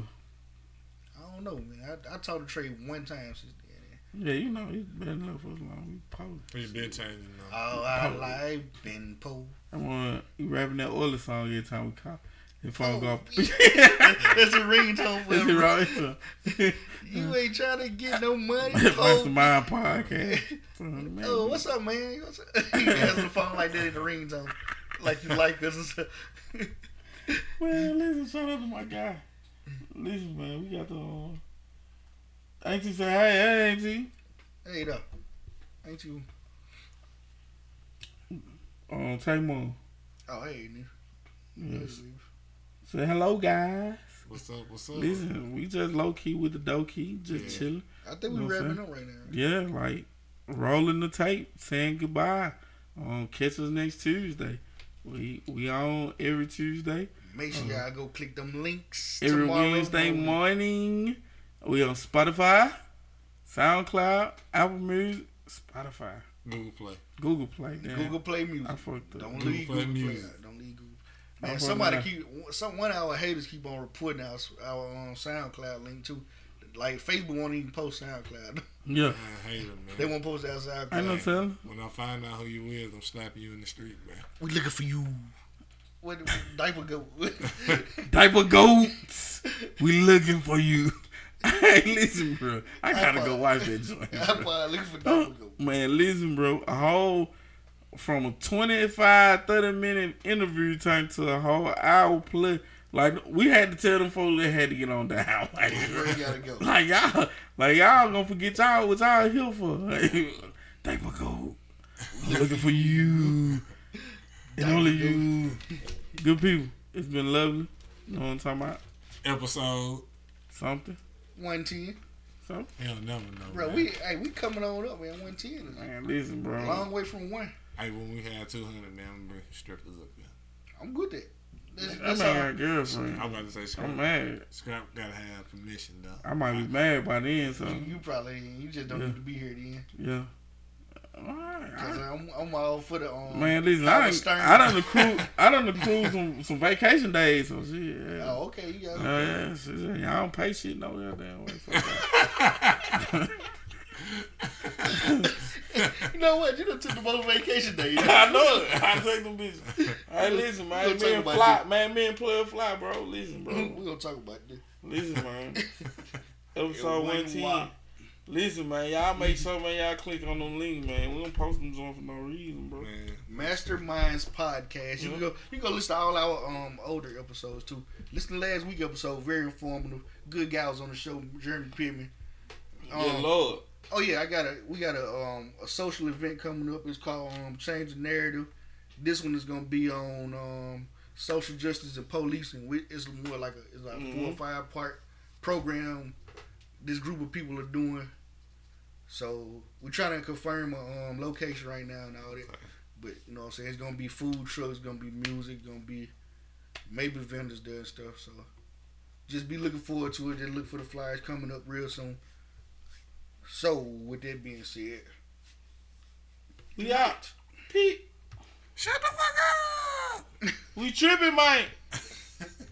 I don't know, man. I, I talked to Trey one time since then. Yeah, you know, he's been in for so long. He posed. We've been changing now. All our life been poor. I'm want he rapping that Oiler song every time we call. His phone go oh, off. *laughs* That's a ringtone for Is it him. right? *laughs* You ain't trying to get no money. That's poor. the mind podcast. *laughs* Oh, what's up, man? What's up? he answer the phone like that in the ringtone, like you like us. Man, listen, shout out to my guy. Listen, man, we got the. Uh, Auntie say, hey, hey, Auntie. hey, though, ain't you? Um, Tamar. Oh, hey, nigga. Yes. Say hello, guys. What's up? What's up? Listen, we just low key with the dough key, just Yeah. chilling. I think we Know what I'm wrapping up right now. Yeah, like rolling the tape, saying goodbye. Um, catch us next Tuesday. We we on every Tuesday, Make sure y'all go click them links. Every tomorrow Wednesday morning. morning. We on Spotify, SoundCloud, Apple Music, Spotify, Google Play. Google Play. Damn. Google Play Music. I fucked up. Don't Google leave Play Google Play. Music. out. Don't leave Google. Man, somebody up. keep some one of our haters keep on reporting our our um, SoundCloud link too. Like Facebook won't even post SoundCloud. *laughs* Yeah, I hate them, man. they won't post our SoundCloud. I know telling. When I find out who you is, I'm slapping you in the street, man. We looking for you. What diaper go? *laughs* Diaper goats, we looking for you. *laughs* hey, listen, bro, I gotta go watch that joint. *laughs* I'm looking for diaper go. Oh, man, listen, bro. A whole from a 25, 30 minute interview time to a whole hour plus. Like we had to tell them folks they had to get on down. Like, you gotta go? like y'all, like y'all gonna forget y'all what y'all here for. Like, Diaper go. I'm looking for you. And only you. Good people. It's been lovely. You know what I'm talking about? Episode. Something. One ten, Something. Hell, never know. bro. man. We hey we coming on up, man. One ten. Man, listen, bro. Long way from one. Hey, when we had 200, man, I'm bringing strippers up here. I'm good at. That's, That that's man all. got a girlfriend. I'm about to say scrap. I'm mad. Scrap gotta have permission though. I might be mad by then, so You, you probably you just don't Yeah. need to be here then. yeah. Cause I- I'm I'm all for the um. Man, listen, I Howard done, Stern. *laughs* I done the cruise, I done the cruise some, some vacation days, so shit. Yeah. Oh, okay, you got. Oh yeah, shit, I don't pay shit no goddamn way. Fuck. *laughs* You know what? You done took the most vacation day. *laughs* I know it. I take them bitches. Hey, listen, man, me and fly, man, me and player fly, bro. Listen, bro. We're bro. gonna talk about this. Listen, man. It Episode one ten. Listen, man, y'all make sure, man, y'all click on them links, man. We don't post them on for no reason, bro. Man, Masterminds podcast. You can go. You can go listen to all our um older episodes too. Listen to last week episode. Very informative. Good guys on the show. Jeremy Pittman. Yeah, Um, Lord. Oh yeah, I got a we got a um a social event coming up. It's called um Change the Narrative. This one is gonna be on um social justice and policing. It's more like a it's like a four or Mhm. five part program. This group of people are doing. So we're trying to confirm a um, location right now and all that. But you know what I'm saying? It's gonna be food trucks, gonna be music, gonna be maybe vendors there and stuff. So just be looking forward to it. Just look for the flyers coming up real soon. So with that being said, We out. Pete. shut the fuck up. We tripping, man. *laughs*